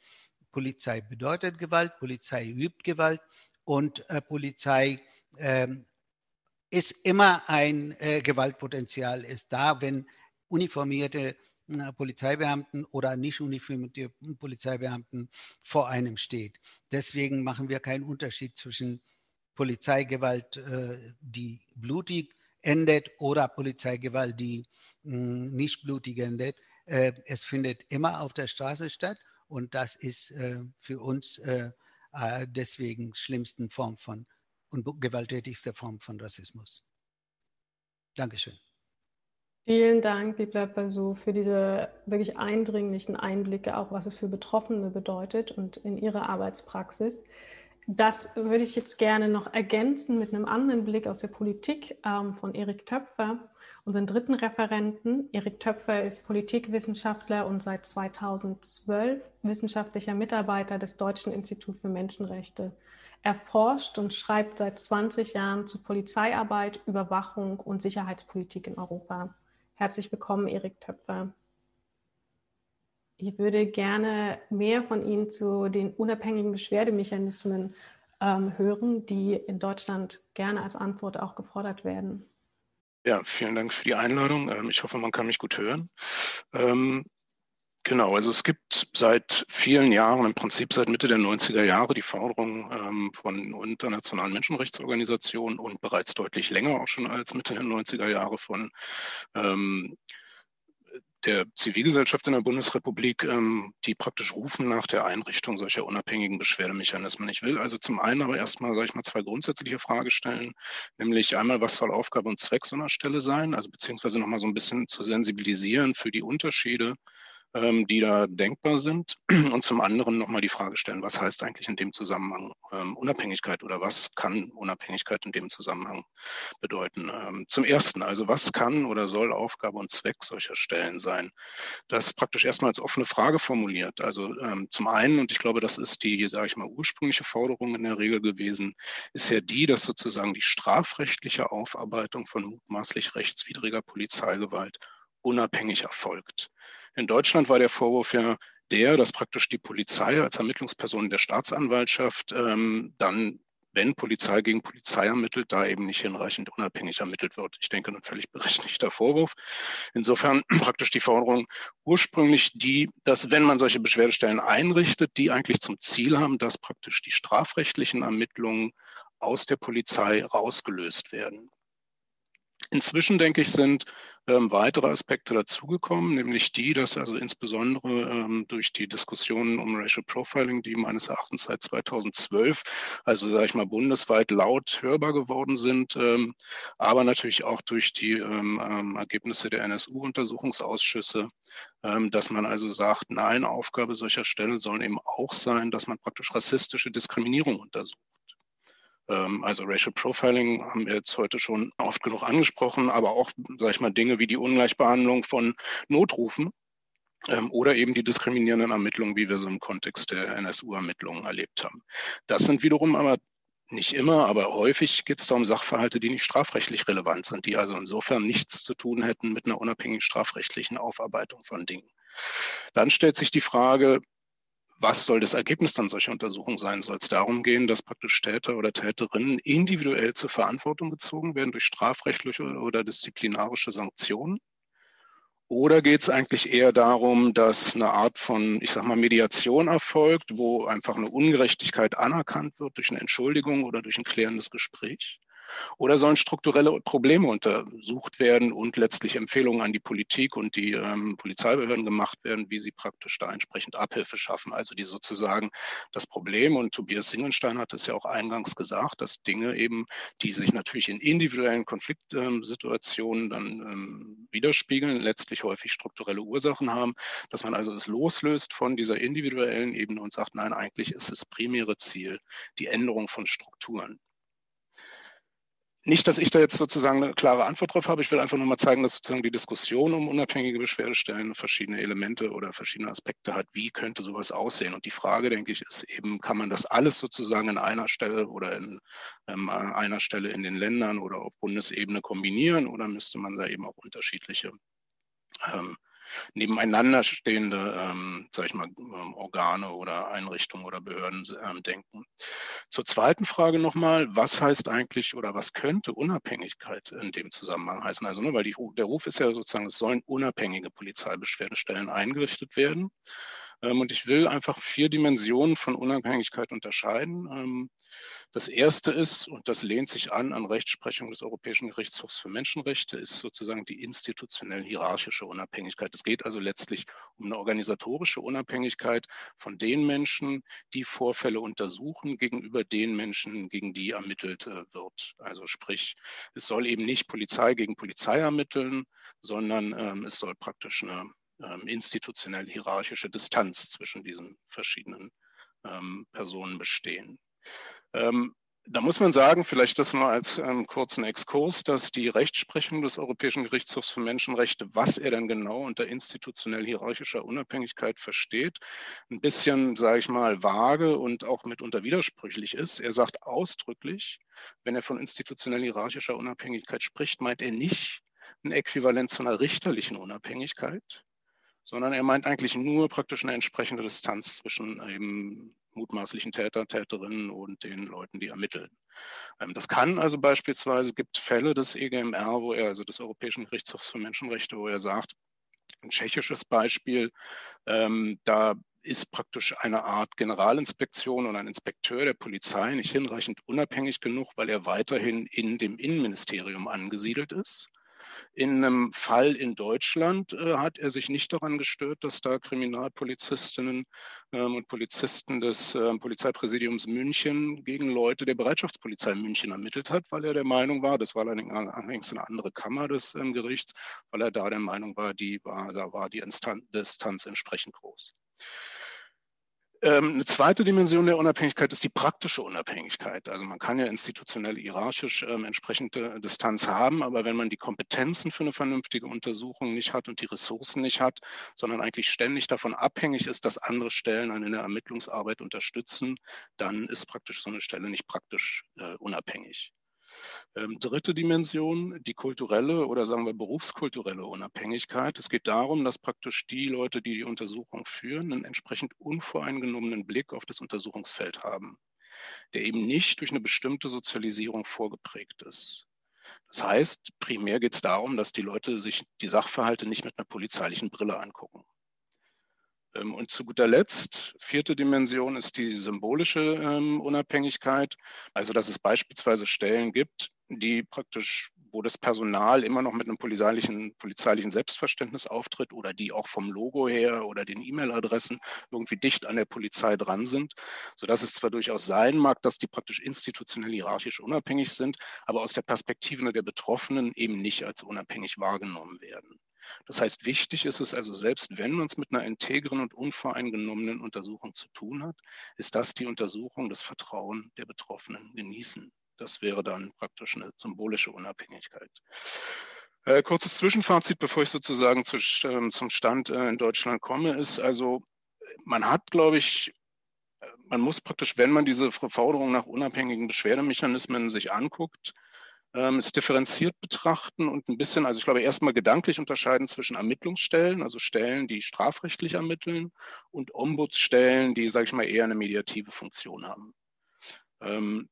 Polizei bedeutet Gewalt, Polizei übt Gewalt und äh, Polizei ähm, ist immer ein äh, Gewaltpotenzial, ist da, wenn uniformierte äh, Polizeibeamten oder nicht uniformierte Polizeibeamten vor einem steht. Deswegen machen wir keinen Unterschied zwischen Polizeigewalt, äh, die blutig endet oder Polizeigewalt, die hm, nicht blutig endet. Äh, es findet immer auf der Straße statt und das ist für uns äh, deswegen schlimmsten Form von und gewalttätigste Form von Rassismus. Dankeschön. Vielen Dank, Bibla Basu, für diese wirklich eindringlichen Einblicke, auch was es für Betroffene bedeutet und in ihrer Arbeitspraxis. Das würde ich jetzt gerne noch ergänzen mit einem anderen Blick aus der Politik ähm, von Erik Töpfer, unseren dritten Referenten. Erik Töpfer ist Politikwissenschaftler und seit 2012 wissenschaftlicher Mitarbeiter des Deutschen Instituts für Menschenrechte. Er forscht und schreibt seit 20 Jahren zu Polizeiarbeit, Überwachung und Sicherheitspolitik in Europa. Herzlich willkommen, Erik Töpfer. Ich würde gerne mehr von Ihnen zu den unabhängigen Beschwerdemechanismen ähm, hören, die in Deutschland gerne als Antwort auch gefordert werden. Ja, vielen Dank für die Einladung. Ähm, ich hoffe, man kann mich gut hören. Ähm, genau, also es gibt seit vielen Jahren, im Prinzip seit Mitte der 90er Jahre, die Forderung ähm, von internationalen Menschenrechtsorganisationen und bereits deutlich länger auch schon als Mitte der 90er Jahre von der Zivilgesellschaft in der Bundesrepublik, ähm, die praktisch rufen nach der Einrichtung solcher unabhängigen Beschwerdemechanismen. Ich will also zum einen aber erstmal, sage ich mal, zwei grundsätzliche Fragen stellen, nämlich einmal, was soll Aufgabe und Zweck so einer Stelle sein, also beziehungsweise nochmal so ein bisschen zu sensibilisieren für die Unterschiede ähm, die da denkbar sind. Und zum anderen nochmal die Frage stellen, was heißt eigentlich in dem Zusammenhang ähm, Unabhängigkeit oder was kann Unabhängigkeit in dem Zusammenhang bedeuten? Ähm, zum Ersten, also was kann oder soll Aufgabe und Zweck solcher Stellen sein? Das praktisch erstmal als offene Frage formuliert. Also ähm, zum einen, und ich glaube, das ist die, sage ich mal, ursprüngliche Forderung in der Regel gewesen, ist ja die, dass sozusagen die strafrechtliche Aufarbeitung von mutmaßlich rechtswidriger Polizeigewalt unabhängig erfolgt. In Deutschland war der Vorwurf ja der, dass praktisch die Polizei als Ermittlungsperson der Staatsanwaltschaft ähm, dann, wenn Polizei gegen Polizei ermittelt, da eben nicht hinreichend unabhängig ermittelt wird. Ich denke, ein völlig berechtigter Vorwurf. Insofern praktisch die Forderung ursprünglich die, dass wenn man solche Beschwerdestellen einrichtet, die eigentlich zum Ziel haben, dass praktisch die strafrechtlichen Ermittlungen aus der Polizei rausgelöst werden. Inzwischen, denke ich, sind ähm, weitere Aspekte dazugekommen, nämlich die, dass also insbesondere ähm, durch die Diskussionen um Racial Profiling, die meines Erachtens seit 2012, also sage ich mal bundesweit laut hörbar geworden sind, ähm, aber natürlich auch durch die ähm, ähm, Ergebnisse der NSU-Untersuchungsausschüsse, ähm, dass man also sagt, nein, Aufgabe solcher Stellen soll eben auch sein, dass man praktisch rassistische Diskriminierung untersucht. Ähm, also Racial Profiling haben wir jetzt heute schon oft genug angesprochen, aber auch, sag ich mal, Dinge wie die Ungleichbehandlung von Notrufen ähm, oder eben die diskriminierenden Ermittlungen, wie wir so im Kontext der NSU-Ermittlungen erlebt haben. Das sind wiederum aber nicht immer, aber häufig geht es da um Sachverhalte, die nicht strafrechtlich relevant sind, die also insofern nichts zu tun hätten mit einer unabhängigen strafrechtlichen Aufarbeitung von Dingen. Dann stellt sich die Frage, was soll das Ergebnis dann solcher Untersuchungen sein? Soll es darum gehen, dass praktisch Täter oder Täterinnen individuell zur Verantwortung gezogen werden durch strafrechtliche oder disziplinarische Sanktionen? Oder geht es eigentlich eher darum, dass eine Art von, ich sag mal, Mediation erfolgt, wo einfach eine Ungerechtigkeit anerkannt wird durch eine Entschuldigung oder durch ein klärendes Gespräch? Oder sollen strukturelle Probleme untersucht werden und letztlich Empfehlungen an die Politik und die ähm, Polizeibehörden gemacht werden, wie sie praktisch da entsprechend Abhilfe schaffen? Also die sozusagen das Problem, und Tobias Singenstein hat es ja auch eingangs gesagt, dass Dinge eben, die sich natürlich in individuellen Konfliktsituationen dann ähm, widerspiegeln, letztlich häufig strukturelle Ursachen haben, dass man also es loslöst von dieser individuellen Ebene und sagt, nein, eigentlich ist das primäre Ziel die Änderung von Strukturen. Nicht, dass ich da jetzt sozusagen eine klare Antwort drauf habe. Ich will einfach nur mal zeigen, dass sozusagen die Diskussion um unabhängige Beschwerdestellen verschiedene Elemente oder verschiedene Aspekte hat. Wie könnte sowas aussehen? Und die Frage, denke ich, ist eben, kann man das alles sozusagen in einer Stelle oder in ähm, einer Stelle in den Ländern oder auf Bundesebene kombinieren oder müsste man da eben auch unterschiedliche ähm, nebeneinander stehende, ähm, sage ich mal, ähm, Organe oder Einrichtungen oder Behörden ähm, denken. Zur zweiten Frage nochmal, was heißt eigentlich oder was könnte Unabhängigkeit in dem Zusammenhang heißen? Also, ne, weil die, der Ruf ist ja sozusagen, es sollen unabhängige Polizeibeschwerdestellen eingerichtet werden. Ähm, und ich will einfach vier Dimensionen von Unabhängigkeit unterscheiden. Das erste ist, und das lehnt sich an an Rechtsprechung des Europäischen Gerichtshofs für Menschenrechte, ist sozusagen die institutionell hierarchische Unabhängigkeit. Es geht also letztlich um eine organisatorische Unabhängigkeit von den Menschen, die Vorfälle untersuchen, gegenüber den Menschen, gegen die ermittelt äh, wird. Also sprich, es soll eben nicht Polizei gegen Polizei ermitteln, sondern ähm, es soll praktisch eine ähm, institutionell hierarchische Distanz zwischen diesen verschiedenen ähm, Personen bestehen. Ähm, da muss man sagen, vielleicht das mal als ähm, kurzen Exkurs, dass die Rechtsprechung des Europäischen Gerichtshofs für Menschenrechte, was er denn genau unter institutionell hierarchischer Unabhängigkeit versteht, ein bisschen, sage ich mal, vage und auch mitunter widersprüchlich ist. Er sagt ausdrücklich, wenn er von institutionell hierarchischer Unabhängigkeit spricht, meint er nicht ein Äquivalent zu einer richterlichen Unabhängigkeit, sondern er meint eigentlich nur praktisch eine entsprechende Distanz zwischen eben mutmaßlichen Täter, Täterinnen und den Leuten, die ermitteln. Ähm, das kann also beispielsweise, gibt Fälle des EGMR, wo er, also des Europäischen Gerichtshofs für Menschenrechte, wo er sagt, ein tschechisches Beispiel, ähm, da ist praktisch eine Art Generalinspektion und ein Inspekteur der Polizei nicht hinreichend unabhängig genug, weil er weiterhin in dem Innenministerium angesiedelt ist. In einem Fall in Deutschland äh, hat er sich nicht daran gestört, dass da Kriminalpolizistinnen ähm, und Polizisten des äh, Polizeipräsidiums München gegen Leute der Bereitschaftspolizei München ermittelt hat, weil er der Meinung war, das war allerdings eine andere Kammer des ähm, Gerichts, weil er da der Meinung war, die war, da war die Distanz entsprechend groß. Ähm, eine zweite Dimension der Unabhängigkeit ist die praktische Unabhängigkeit. Also man kann ja institutionell hierarchisch ähm, entsprechende Distanz haben, aber wenn man die Kompetenzen für eine vernünftige Untersuchung nicht hat und die Ressourcen nicht hat, sondern eigentlich ständig davon abhängig ist, dass andere Stellen einen in der Ermittlungsarbeit unterstützen, dann ist praktisch so eine Stelle nicht praktisch äh, unabhängig. Ähm, dritte Dimension, die kulturelle oder sagen wir berufskulturelle Unabhängigkeit. Es geht darum, dass praktisch die Leute, die die Untersuchung führen, einen entsprechend unvoreingenommenen Blick auf das Untersuchungsfeld haben, der eben nicht durch eine bestimmte Sozialisierung vorgeprägt ist. Das heißt, primär geht es darum, dass die Leute sich die Sachverhalte nicht mit einer polizeilichen Brille angucken. Ähm, und zu guter Letzt, vierte Dimension ist die symbolische ähm, Unabhängigkeit. Also, dass es beispielsweise Stellen gibt, die praktisch wo das Personal immer noch mit einem polizeilichen, polizeilichen Selbstverständnis auftritt oder die auch vom Logo her oder den E-Mail-Adressen irgendwie dicht an der Polizei dran sind, sodass es zwar durchaus sein mag, dass die praktisch institutionell hierarchisch unabhängig sind, aber aus der Perspektive der Betroffenen eben nicht als unabhängig wahrgenommen werden. Das heißt, wichtig ist es also, selbst wenn man es mit einer integren und unvoreingenommenen Untersuchung zu tun hat, ist das die Untersuchung, das Vertrauen der Betroffenen genießen. Das wäre dann praktisch eine symbolische Unabhängigkeit. Äh, kurzes Zwischenfazit, bevor ich sozusagen zu, äh, zum Stand äh, in Deutschland komme, ist also, man hat, glaube ich, äh, man muss praktisch, wenn man diese Forderung nach unabhängigen Beschwerdemechanismen sich anguckt, ähm, es differenziert betrachten und ein bisschen, also ich glaube, erstmal gedanklich unterscheiden zwischen Ermittlungsstellen, also Stellen, die strafrechtlich ermitteln, und Ombudsstellen, die, sage ich mal, eher eine mediative Funktion haben. Ähm,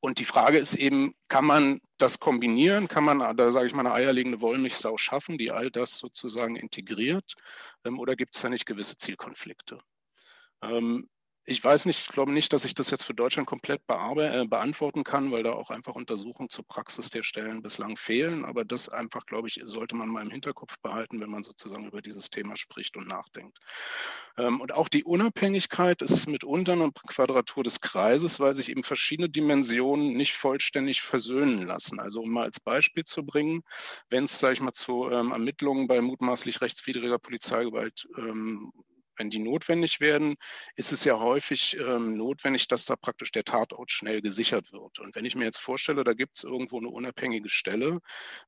und die Frage ist eben, kann man das kombinieren? Kann man da, sage ich mal, eine eierlegende Wollmilchsau schaffen, die all das sozusagen integriert? Ähm, oder gibt es da nicht gewisse Zielkonflikte? Ähm, ich weiß nicht, ich glaube nicht, dass ich das jetzt für Deutschland komplett äh, beantworten kann, weil da auch einfach Untersuchungen zur Praxis der Stellen bislang fehlen. Aber das einfach, glaube ich, sollte man mal im Hinterkopf behalten, wenn man sozusagen über dieses Thema spricht und nachdenkt. Ähm, und auch die Unabhängigkeit ist mitunter eine Quadratur des Kreises, weil sich eben verschiedene Dimensionen nicht vollständig versöhnen lassen. Also um mal als Beispiel zu bringen, wenn es, sage ich mal, zu ähm, Ermittlungen bei mutmaßlich rechtswidriger Polizeigewalt ähm, wenn die notwendig werden, ist es ja häufig ähm, notwendig, dass da praktisch der Tatort schnell gesichert wird. Und wenn ich mir jetzt vorstelle, da gibt es irgendwo eine unabhängige Stelle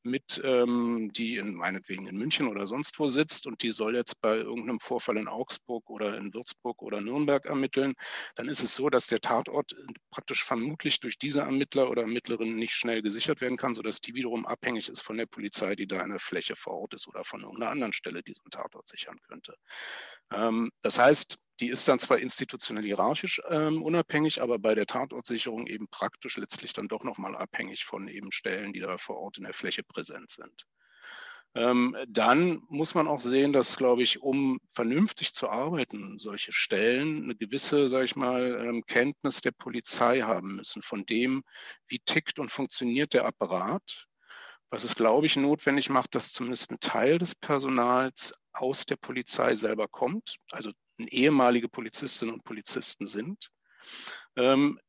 mit, ähm, die in meinetwegen in München oder sonst wo sitzt und die soll jetzt bei irgendeinem Vorfall in Augsburg oder in Würzburg oder Nürnberg ermitteln, dann ist es so, dass der Tatort praktisch vermutlich durch diese Ermittler oder Ermittlerin nicht schnell gesichert werden kann, sodass die wiederum abhängig ist von der Polizei, die da in der Fläche vor Ort ist oder von irgendeiner anderen Stelle, die so einen Tatort sichern könnte. Ähm, das heißt, die ist dann zwar institutionell hierarchisch ähm, unabhängig, aber bei der Tatortsicherung eben praktisch letztlich dann doch nochmal abhängig von eben Stellen, die da vor Ort in der Fläche präsent sind. Ähm, dann muss man auch sehen, dass, glaube ich, um vernünftig zu arbeiten, solche Stellen eine gewisse, sage ich mal, ähm, Kenntnis der Polizei haben müssen, von dem, wie tickt und funktioniert der Apparat, was es, glaube ich, notwendig macht, dass zumindest ein Teil des Personals aus der Polizei selber kommt, also ehemalige Polizistinnen und Polizisten sind, ähm,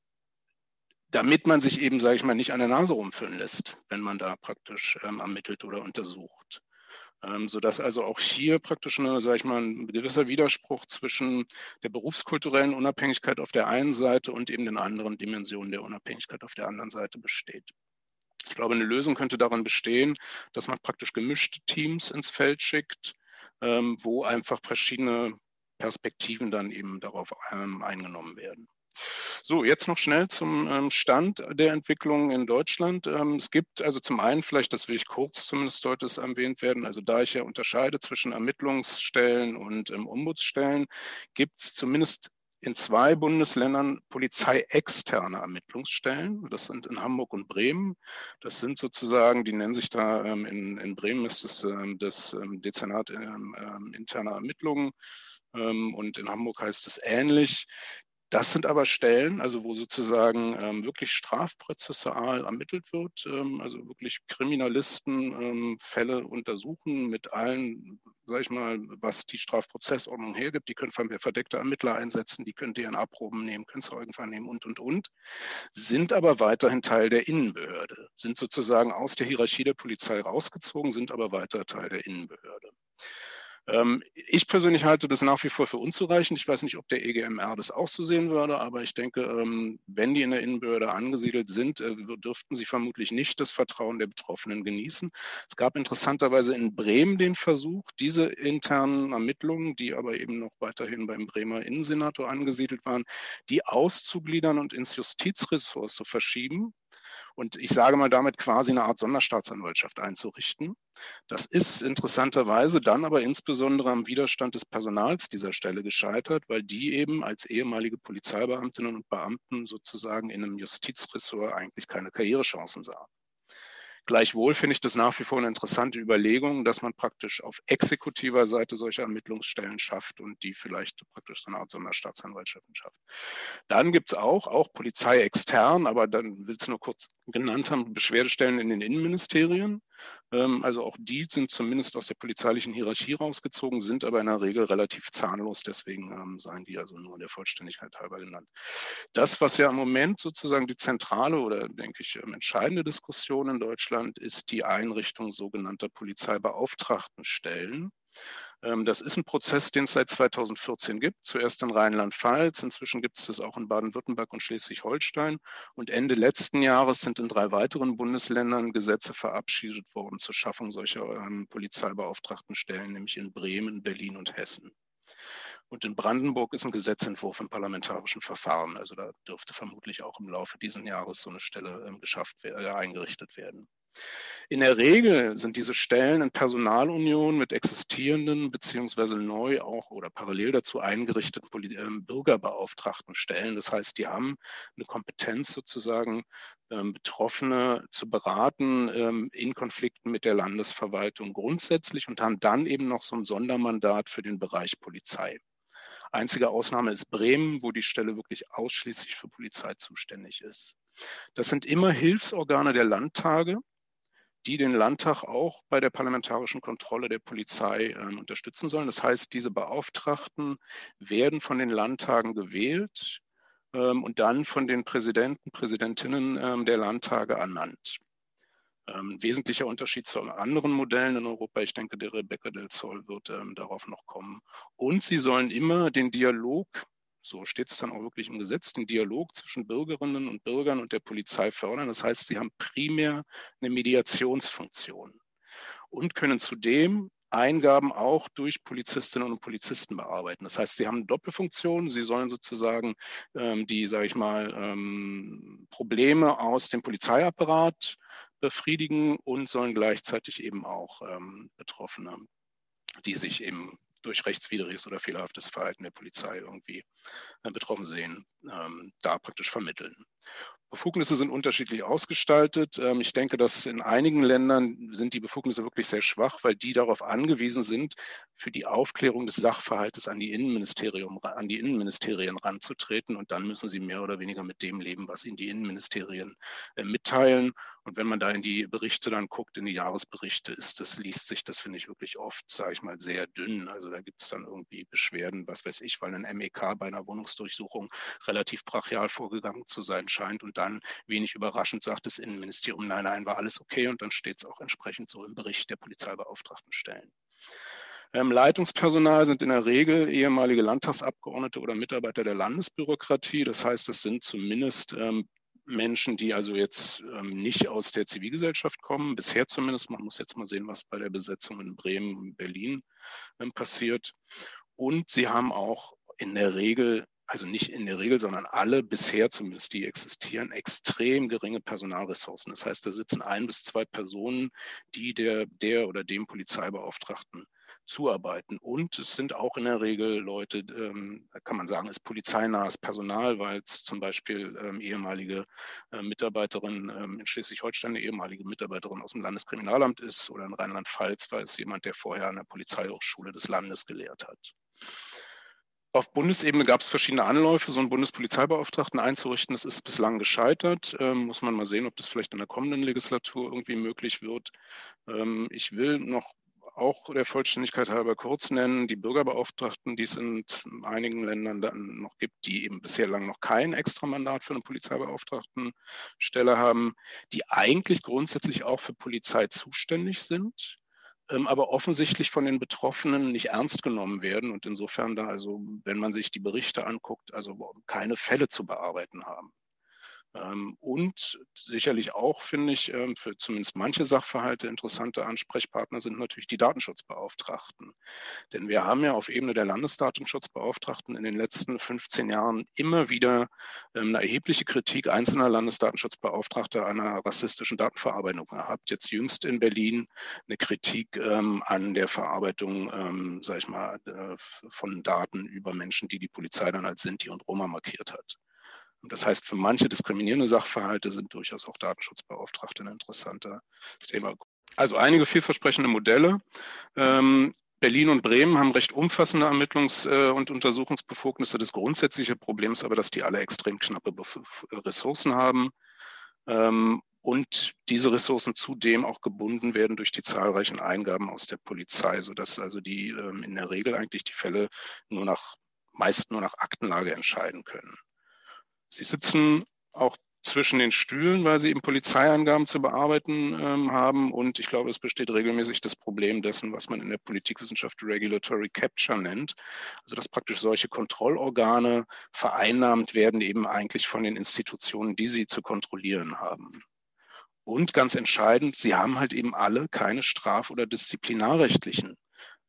damit man sich eben, sage ich mal, nicht an der Nase rumführen lässt, wenn man da praktisch ähm, ermittelt oder untersucht. Ähm, sodass also auch hier praktisch eine, ich mal, ein gewisser Widerspruch zwischen der berufskulturellen Unabhängigkeit auf der einen Seite und eben den anderen Dimensionen der Unabhängigkeit auf der anderen Seite besteht. Ich glaube, eine Lösung könnte darin bestehen, dass man praktisch gemischte Teams ins Feld schickt, ähm, wo einfach verschiedene Perspektiven dann eben darauf ähm, eingenommen werden. So, jetzt noch schnell zum ähm, Stand der Entwicklung in Deutschland. Ähm, es gibt also zum einen, vielleicht das will ich kurz zumindest sollte es erwähnt werden, also da ich ja unterscheide zwischen Ermittlungsstellen und ähm, Ombudsstellen, gibt es zumindest in zwei Bundesländern polizeiexterne Ermittlungsstellen. Das sind in Hamburg und Bremen. Das sind sozusagen, die nennen sich da, ähm, in, in Bremen ist es ähm, das ähm, Dezernat interner Ermittlungen und in Hamburg heißt es ähnlich. Das sind aber Stellen, also wo sozusagen ähm, wirklich strafprozessual ermittelt wird, ähm, also wirklich Kriminalisten ähm, Fälle untersuchen mit allen, sag ich mal, was die Strafprozessordnung hergibt. Die können verdeckte Ermittler einsetzen, die können deren Abproben nehmen, können Zeugen vernehmen und, und, und, sind aber weiterhin Teil der Innenbehörde, sind sozusagen aus der Hierarchie der Polizei rausgezogen, sind aber weiter Teil der Innenbehörde. Ähm, ich persönlich halte das nach wie vor für unzureichend. Ich weiß nicht, ob der EGMR das auch so sehen würde, aber ich denke, ähm, wenn die in der Innenbehörde angesiedelt sind, äh, dürften sie vermutlich nicht das Vertrauen der Betroffenen genießen. Es gab interessanterweise in Bremen den Versuch, diese internen Ermittlungen, die aber eben noch weiterhin beim Bremer Innensenator angesiedelt waren, die auszugliedern und ins Justizressort zu verschieben und ich sage mal damit quasi eine Art Sonderstaatsanwaltschaft einzurichten. Das ist interessanterweise dann aber insbesondere am Widerstand des Personals dieser Stelle gescheitert, weil die eben als ehemalige Polizeibeamtinnen und Beamten sozusagen in einem Justizressort eigentlich keine Karrierechancen sahen. Gleichwohl finde ich das nach wie vor eine interessante Überlegung, dass man praktisch auf exekutiver Seite solche Ermittlungsstellen schafft und die vielleicht praktisch so eine Art Sonderstaatsanwaltschaften schafft. Dann gibt es auch, auch Polizei extern, aber dann will es nur kurz genannt haben, Beschwerdestellen in den Innenministerien. Ähm, also auch die sind zumindest aus der polizeilichen Hierarchie rausgezogen, sind aber in der Regel relativ zahnlos. Deswegen ähm, seien die also nur der Vollständigkeit halber genannt. Das, was ja im Moment sozusagen die zentrale oder, denke ich, ähm, entscheidende Diskussion in Deutschland ist die Einrichtung sogenannter Polizeibeauftragtenstellen. Ähm, das ist ein Prozess, den es seit 2014 gibt. Zuerst in Rheinland-Pfalz, inzwischen gibt es das auch in Baden-Württemberg und Schleswig-Holstein. Und Ende letzten Jahres sind in drei weiteren Bundesländern Gesetze verabschiedet worden zur Schaffung solcher ähm, Polizeibeauftragtenstellen, nämlich in Bremen, Berlin und Hessen. Und in Brandenburg ist ein Gesetzentwurf im parlamentarischen Verfahren. Also da dürfte vermutlich auch im Laufe dieses Jahres so eine Stelle ähm, geschafft, äh, eingerichtet werden. In der Regel sind diese Stellen in Personalunion mit existierenden beziehungsweise neu auch oder parallel dazu eingerichteten ähm, Bürgerbeauftragten Stellen. Das heißt, die haben eine Kompetenz sozusagen, ähm, Betroffene zu beraten ähm, in Konflikten mit der Landesverwaltung grundsätzlich und haben dann eben noch so ein Sondermandat für den Bereich Polizei. Einzige Ausnahme ist Bremen, wo die Stelle wirklich ausschließlich für Polizei zuständig ist. Das sind immer Hilfsorgane der Landtage, die den Landtag auch bei der parlamentarischen Kontrolle der Polizei äh, unterstützen sollen. Das heißt, diese Beauftragten werden von den Landtagen gewählt ähm, und dann von den Präsidenten, Präsidentinnen ähm, der Landtage ernannt. Ähm, wesentlicher Unterschied zu anderen Modellen in Europa, ich denke, der Rebecca del Sol wird ähm, darauf noch kommen. Und sie sollen immer den Dialog so steht es dann auch wirklich im Gesetz, den Dialog zwischen Bürgerinnen und Bürgern und der Polizei fördern. Das heißt, sie haben primär eine Mediationsfunktion und können zudem Eingaben auch durch Polizistinnen und Polizisten bearbeiten. Das heißt, sie haben eine Doppelfunktion. Sie sollen sozusagen ähm, die, sage ich mal, ähm, Probleme aus dem Polizeiapparat befriedigen und sollen gleichzeitig eben auch ähm, Betroffene, die sich eben durch rechtswidriges oder fehlerhaftes Verhalten der Polizei irgendwie äh, betroffen sehen, ähm, da praktisch vermitteln. Befugnisse sind unterschiedlich ausgestaltet. Ähm, ich denke, dass in einigen Ländern sind die Befugnisse wirklich sehr schwach, weil die darauf angewiesen sind, für die Aufklärung des Sachverhaltes an die Innenministerium, an die Innenministerien ranzutreten. Und dann müssen sie mehr oder weniger mit dem leben, was ihnen die Innenministerien äh, mitteilen. Und wenn man da in die Berichte dann guckt, in die Jahresberichte, ist das, liest sich das, finde ich, wirklich oft, sage ich mal, sehr dünn. Also da gibt es dann irgendwie Beschwerden, was weiß ich, weil ein MEK bei einer Wohnungsdurchsuchung relativ brachial vorgegangen zu sein scheint. Und dann wenig überraschend sagt das Innenministerium, nein, nein, war alles okay. Und dann steht es auch entsprechend so im Bericht der Polizeibeauftragten Stellen. Ähm, Leitungspersonal sind in der Regel ehemalige Landtagsabgeordnete oder Mitarbeiter der Landesbürokratie. Das heißt, es sind zumindest ähm, Menschen, die also jetzt ähm, nicht aus der Zivilgesellschaft kommen, bisher zumindest. Man muss jetzt mal sehen, was bei der Besetzung in Bremen und Berlin ähm, passiert. Und sie haben auch in der Regel, also nicht in der Regel, sondern alle bisher zumindest, die existieren, extrem geringe Personalressourcen. Das heißt, da sitzen ein bis zwei Personen, die der, der oder dem Polizeibeauftragten zuarbeiten. Und es sind auch in der Regel Leute, ähm, kann man sagen, ist polizeinahes Personal, weil es zum Beispiel ähm, ehemalige äh, Mitarbeiterin ähm, in Schleswig-Holstein, eine ehemalige Mitarbeiterin aus dem Landeskriminalamt ist oder in Rheinland-Pfalz, weil es jemand, der vorher an der Polizeihochschule des Landes gelehrt hat. Auf Bundesebene gab es verschiedene Anläufe, so einen Bundespolizeibeauftragten einzurichten. Das ist bislang gescheitert. Ähm, muss man mal sehen, ob das vielleicht in der kommenden Legislatur irgendwie möglich wird. Ähm, ich will noch auch der Vollständigkeit halber kurz nennen, die Bürgerbeauftragten, die es in einigen Ländern dann noch gibt, die eben bisher lang noch kein Extramandat für eine Polizeibeauftragtenstelle haben, die eigentlich grundsätzlich auch für Polizei zuständig sind, aber offensichtlich von den Betroffenen nicht ernst genommen werden und insofern da also, wenn man sich die Berichte anguckt, also keine Fälle zu bearbeiten haben. Ähm, und sicherlich auch, finde ich, ähm, für zumindest manche Sachverhalte interessante Ansprechpartner sind natürlich die Datenschutzbeauftragten. Denn wir haben ja auf Ebene der Landesdatenschutzbeauftragten in den letzten 15 Jahren immer wieder ähm, eine erhebliche Kritik einzelner Landesdatenschutzbeauftragter einer rassistischen Datenverarbeitung gehabt. Jetzt jüngst in Berlin eine Kritik an der Verarbeitung, sage ich mal, äh, von Daten über Menschen, die die Polizei dann als Sinti und Roma markiert hat. Das heißt, für manche diskriminierende Sachverhalte sind durchaus auch Datenschutzbeauftragte ein interessanter Thema. Also einige vielversprechende Modelle. Ähm, Berlin und Bremen haben recht umfassende Ermittlungs- äh, und Untersuchungsbefugnisse. Das grundsätzliche Problem ist aber, dass die alle extrem knappe Ressourcen haben. Ähm, und diese Ressourcen zudem auch gebunden werden durch die zahlreichen Eingaben aus der Polizei, sodass also die ähm, in der Regel eigentlich die Fälle nur nach, meist nur nach Aktenlage entscheiden können. Sie sitzen auch zwischen den Stühlen, weil sie eben Polizeiangaben zu bearbeiten ähm, haben. Und ich glaube, es besteht regelmäßig das Problem dessen, was man in der Politikwissenschaft Regulatory Capture nennt. Also dass praktisch solche Kontrollorgane vereinnahmt werden, eben eigentlich von den Institutionen, die sie zu kontrollieren haben. Und ganz entscheidend, sie haben halt eben alle keine straf- oder disziplinarrechtlichen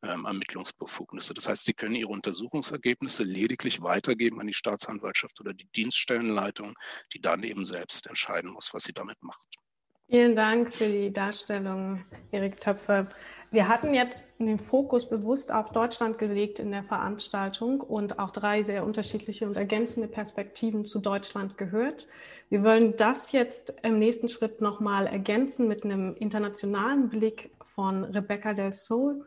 ähm, Ermittlungsbefugnisse. Das heißt, sie können ihre Untersuchungsergebnisse lediglich weitergeben an die Staatsanwaltschaft oder die Dienststellenleitung, die dann eben selbst entscheiden muss, was sie damit macht. Vielen Dank für die Darstellung, Erik Töpfer. Wir hatten jetzt den Fokus bewusst auf Deutschland gelegt in der Veranstaltung und auch drei sehr unterschiedliche und ergänzende Perspektiven zu Deutschland gehört. Wir wollen das jetzt im nächsten Schritt nochmal ergänzen mit einem internationalen Blick von Rebecca Del Sol.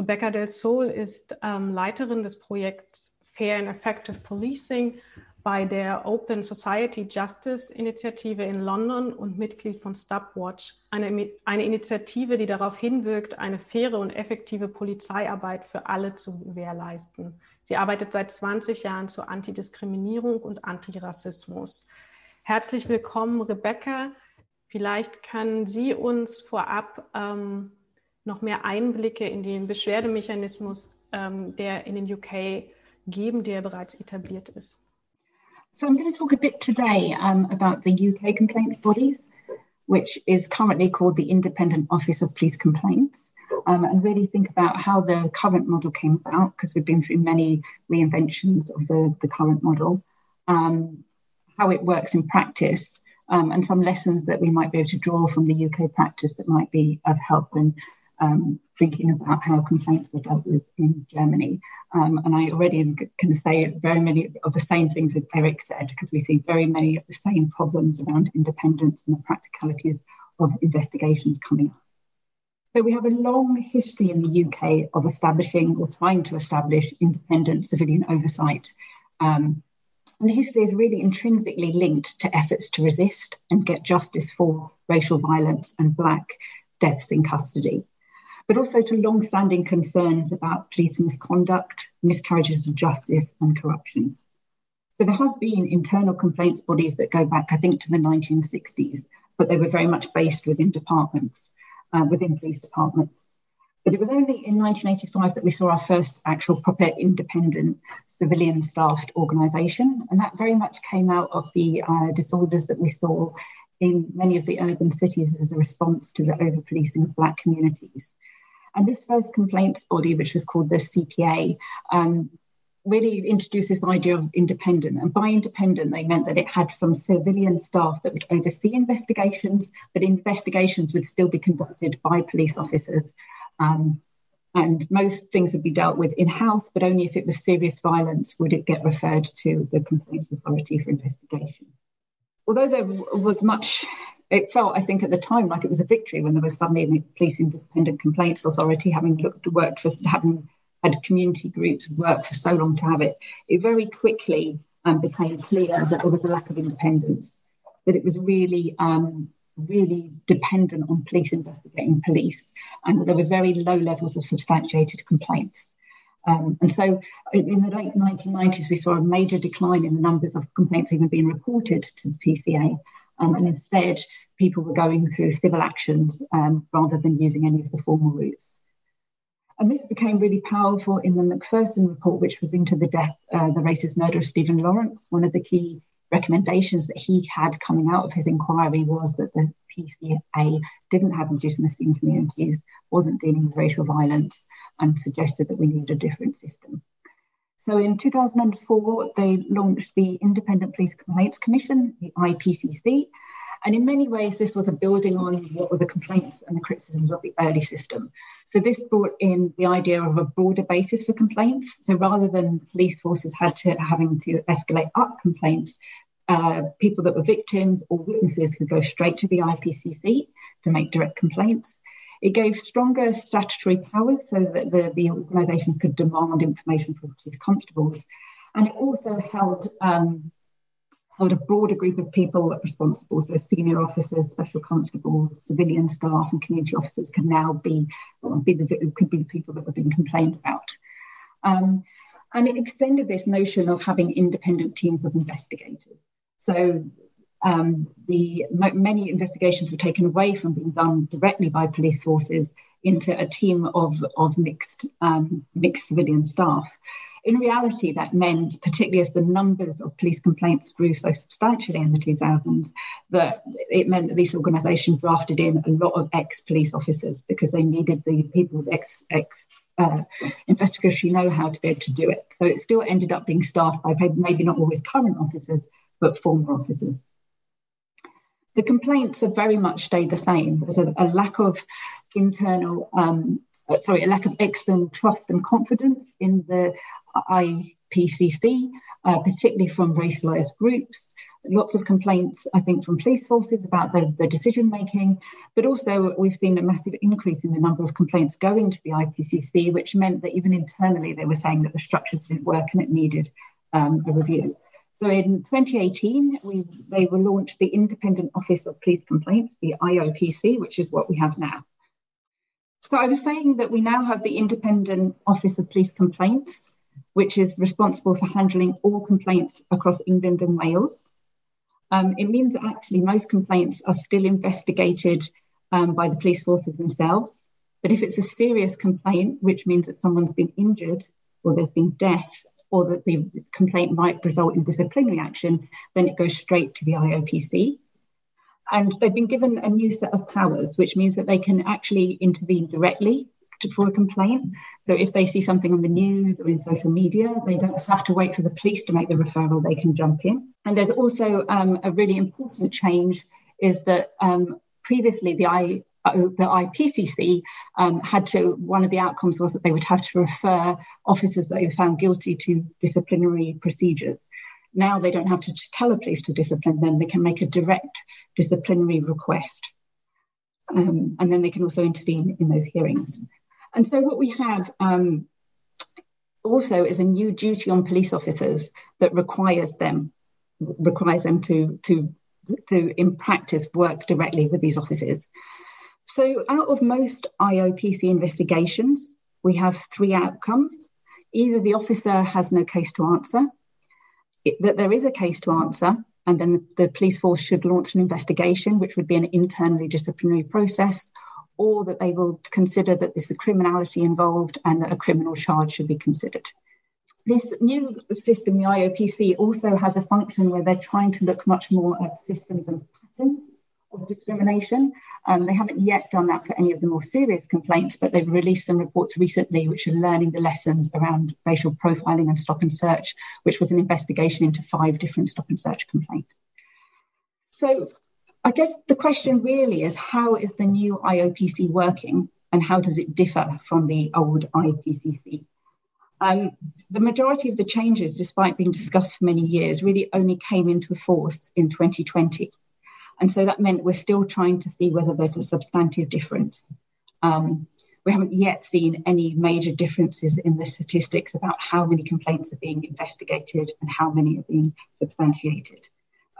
Rebecca Del Sol ist ähm, Leiterin des Projekts Fair and Effective Policing bei der Open Society Justice Initiative in London und Mitglied von Stopwatch, eine, eine Initiative, die darauf hinwirkt, eine faire und effektive Polizeiarbeit für alle zu gewährleisten. Sie arbeitet seit 20 Jahren zur Antidiskriminierung und Antirassismus. Herzlich willkommen, Rebecca. Vielleicht können Sie uns vorab ähm, noch mehr Einblicke in den Beschwerdemechanismus, ähm, der in den UK geben, der bereits etabliert ist. So I'm going to talk a bit today um, about the UK complaints bodies, which is currently called the Independent Office of Police Complaints, um, and really think about how the current model came about, because we've been through many reinventions of the, the current model, um, how it works in practice, um, and some lessons that we might be able to draw from the UK practice that might be of help in um, thinking about how complaints are dealt with in Germany. Um, and I already can say very many of the same things as Eric said, because we see very many of the same problems around independence and the practicalities of investigations coming up. So we have a long history in the UK of establishing or trying to establish independent civilian oversight. Um, and the history is really intrinsically linked to efforts to resist and get justice for racial violence and Black deaths in custody but also to long standing concerns about police misconduct, miscarriages of justice, and corruption. So there has been internal complaints bodies that go back, I think, to the 1960s, but they were very much based within departments, uh, within police departments. But it was only in 1985 that we saw our first actual proper independent civilian staffed organisation. And that very much came out of the uh, disorders that we saw in many of the urban cities as a response to the over policing of Black communities. And this first complaints body, which was called the CPA, um, really introduced this idea of independent. And by independent, they meant that it had some civilian staff that would oversee investigations, but investigations would still be conducted by police officers. Um, and most things would be dealt with in house, but only if it was serious violence would it get referred to the Complaints Authority for investigation. Although there was much it felt, I think, at the time like it was a victory when there was suddenly a police independent complaints authority having looked worked for having had community groups work for so long to have it. It very quickly um, became clear that there was a lack of independence, that it was really, um, really dependent on police investigating police, and there were very low levels of substantiated complaints. Um, and so in the late 1990s, we saw a major decline in the numbers of complaints even being reported to the PCA. Um, and instead, people were going through civil actions um, rather than using any of the formal routes. And this became really powerful in the Macpherson report, which was into the death, uh, the racist murder of Stephen Lawrence. One of the key recommendations that he had coming out of his inquiry was that the PCA didn't have legitimacy in communities, wasn't dealing with racial violence, and suggested that we needed a different system. So in 2004, they launched the Independent Police Complaints Commission, the IPCC. And in many ways, this was a building on what were the complaints and the criticisms of the early system. So this brought in the idea of a broader basis for complaints. So rather than police forces had to having to escalate up complaints, uh, people that were victims or witnesses could go straight to the IPCC to make direct complaints. It gave stronger statutory powers so that the, the organisation could demand information from chief constables. And it also held, um, held a broader group of people responsible. So senior officers, special constables, civilian staff, and community officers can now be, be the, could be the people that were being complained about. Um, and it extended this notion of having independent teams of investigators. So um, the many investigations were taken away from being done directly by police forces into a team of, of mixed um, mixed civilian staff. In reality, that meant, particularly as the numbers of police complaints grew so substantially in the 2000s, that it meant that these organisations drafted in a lot of ex-police officers because they needed the people with ex, ex uh, investigatory know-how to be able to do it. So it still ended up being staffed by maybe not always current officers, but former officers. The complaints have very much stayed the same. There's a, a lack of internal, um, uh, sorry, a lack of external trust and confidence in the IPCC, uh, particularly from racialized groups. Lots of complaints, I think, from police forces about the, the decision making, but also we've seen a massive increase in the number of complaints going to the IPCC, which meant that even internally they were saying that the structures didn't work and it needed um, a review. So in 2018, we, they were launched the Independent Office of Police Complaints, the IOPC, which is what we have now. So I was saying that we now have the Independent Office of Police Complaints, which is responsible for handling all complaints across England and Wales. Um, it means that actually most complaints are still investigated um, by the police forces themselves. But if it's a serious complaint, which means that someone's been injured or there's been death or that the complaint might result in disciplinary action, then it goes straight to the IOPC. And they've been given a new set of powers, which means that they can actually intervene directly to, for a complaint. So if they see something on the news or in social media, they don't have to wait for the police to make the referral, they can jump in. And there's also um, a really important change is that um, previously the I, the IPCC um, had to, one of the outcomes was that they would have to refer officers that they found guilty to disciplinary procedures. Now they don't have to tell a police to discipline them, they can make a direct disciplinary request. Um, and then they can also intervene in those hearings. And so what we have um, also is a new duty on police officers that requires them requires them to to to in practice work directly with these officers. So, out of most IOPC investigations, we have three outcomes. Either the officer has no case to answer, it, that there is a case to answer, and then the, the police force should launch an investigation, which would be an internally disciplinary process, or that they will consider that there's the criminality involved and that a criminal charge should be considered. This new system, the IOPC, also has a function where they're trying to look much more at systems and patterns of discrimination. Um, they haven't yet done that for any of the more serious complaints, but they've released some reports recently which are learning the lessons around racial profiling and stop and search, which was an investigation into five different stop and search complaints. So I guess the question really is how is the new IOPC working and how does it differ from the old IPCC? Um, the majority of the changes, despite being discussed for many years, really only came into force in 2020. And so that meant we're still trying to see whether there's a substantive difference. Um, we haven't yet seen any major differences in the statistics about how many complaints are being investigated and how many are being substantiated.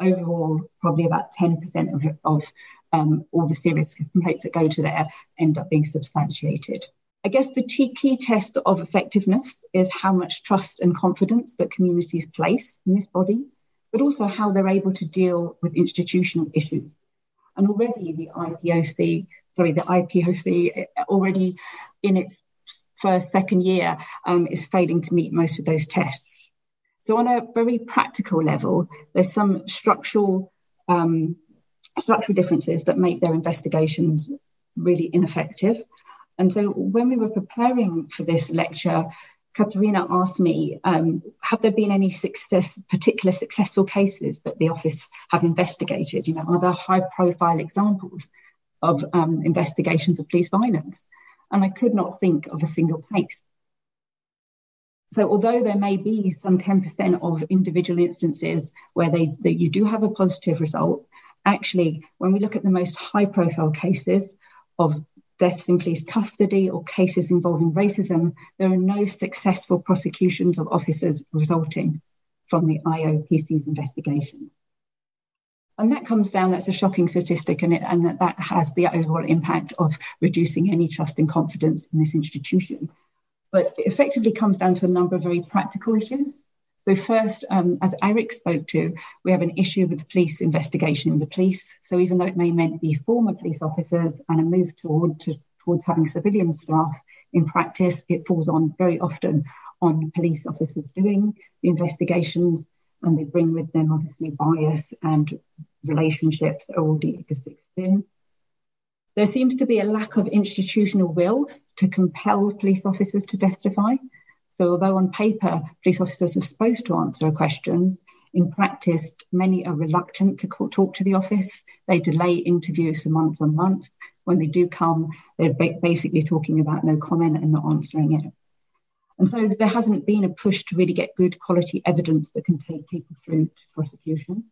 Overall, probably about 10% of, of um, all the serious complaints that go to there end up being substantiated. I guess the key test of effectiveness is how much trust and confidence that communities place in this body but also how they're able to deal with institutional issues. And already the IPOC, sorry, the IPOC already in its first, second year um, is failing to meet most of those tests. So on a very practical level, there's some structural um, structural differences that make their investigations really ineffective. And so when we were preparing for this lecture, Katerina asked me, um, have there been any success, particular successful cases that the office have investigated? You know, are there high profile examples of um, investigations of police violence? And I could not think of a single case. So although there may be some 10% of individual instances where they, that you do have a positive result, actually, when we look at the most high profile cases of deaths in police custody or cases involving racism, there are no successful prosecutions of officers resulting from the IOPC's investigations. And that comes down, that's a shocking statistic, and, it, and that, that has the overall impact of reducing any trust and confidence in this institution. But it effectively comes down to a number of very practical issues. So, first, um, as Eric spoke to, we have an issue with police investigation in the police. So, even though it may meant be former police officers and a move toward, to, towards having civilian staff, in practice, it falls on very often on police officers doing the investigations, and they bring with them obviously bias and relationships that already exist in. There seems to be a lack of institutional will to compel police officers to testify. So, although on paper police officers are supposed to answer questions, in practice, many are reluctant to talk to the office. They delay interviews for months and months. When they do come, they're basically talking about no comment and not answering it. And so there hasn't been a push to really get good quality evidence that can take people through to prosecution.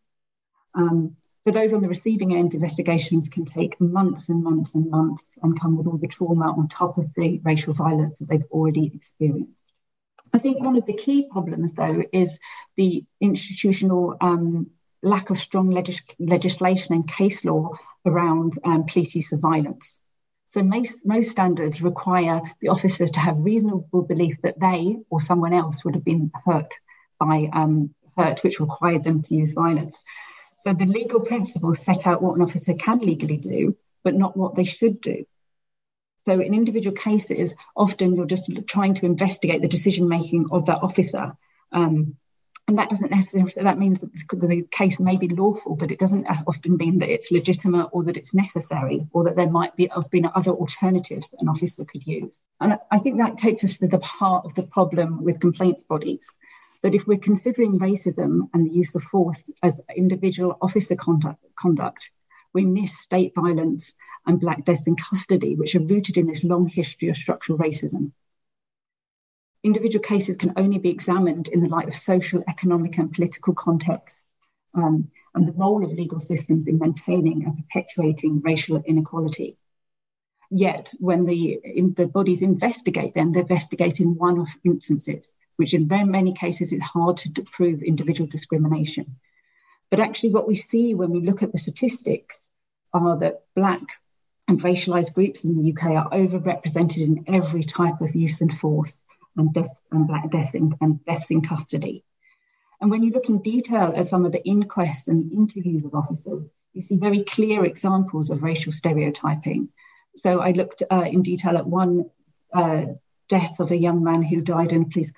Um, for those on the receiving end, investigations can take months and months and months and come with all the trauma on top of the racial violence that they've already experienced. I think one of the key problems, though, is the institutional um, lack of strong legis- legislation and case law around um, police use of violence. So most, most standards require the officers to have reasonable belief that they or someone else would have been hurt by um, hurt, which required them to use violence. So the legal principles set out what an officer can legally do, but not what they should do. So in individual cases, often you're just trying to investigate the decision making of that officer. Um, and that doesn't necessarily that means that the case may be lawful, but it doesn't often mean that it's legitimate or that it's necessary or that there might be have been other alternatives that an officer could use. And I think that takes us to the heart of the problem with complaints bodies. That if we're considering racism and the use of force as individual officer conduct, conduct we miss state violence and black deaths in custody, which are rooted in this long history of structural racism. Individual cases can only be examined in the light of social, economic, and political contexts, um, and the role of legal systems in maintaining and perpetuating racial inequality. Yet, when the, the bodies investigate them, they investigate in one off instances, which in very many cases is hard to prove individual discrimination. But actually, what we see when we look at the statistics are that Black and racialized groups in the UK are overrepresented in every type of use and force and death and Black deaths in, and deaths in custody. And when you look in detail at some of the inquests and the interviews of officers, you see very clear examples of racial stereotyping. So I looked uh, in detail at one uh, death of a young man who died in a police,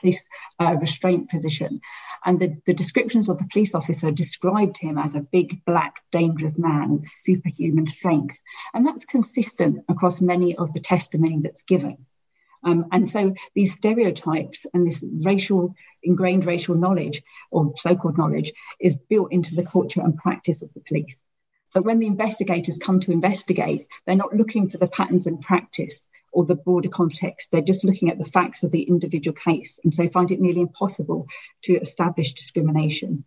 police uh, restraint position. And the, the descriptions of the police officer described him as a big, black, dangerous man with superhuman strength. And that's consistent across many of the testimony that's given. Um, and so these stereotypes and this racial, ingrained racial knowledge, or so called knowledge, is built into the culture and practice of the police. But when the investigators come to investigate, they're not looking for the patterns and practice or the broader context. They're just looking at the facts of the individual case and so find it nearly impossible to establish discrimination.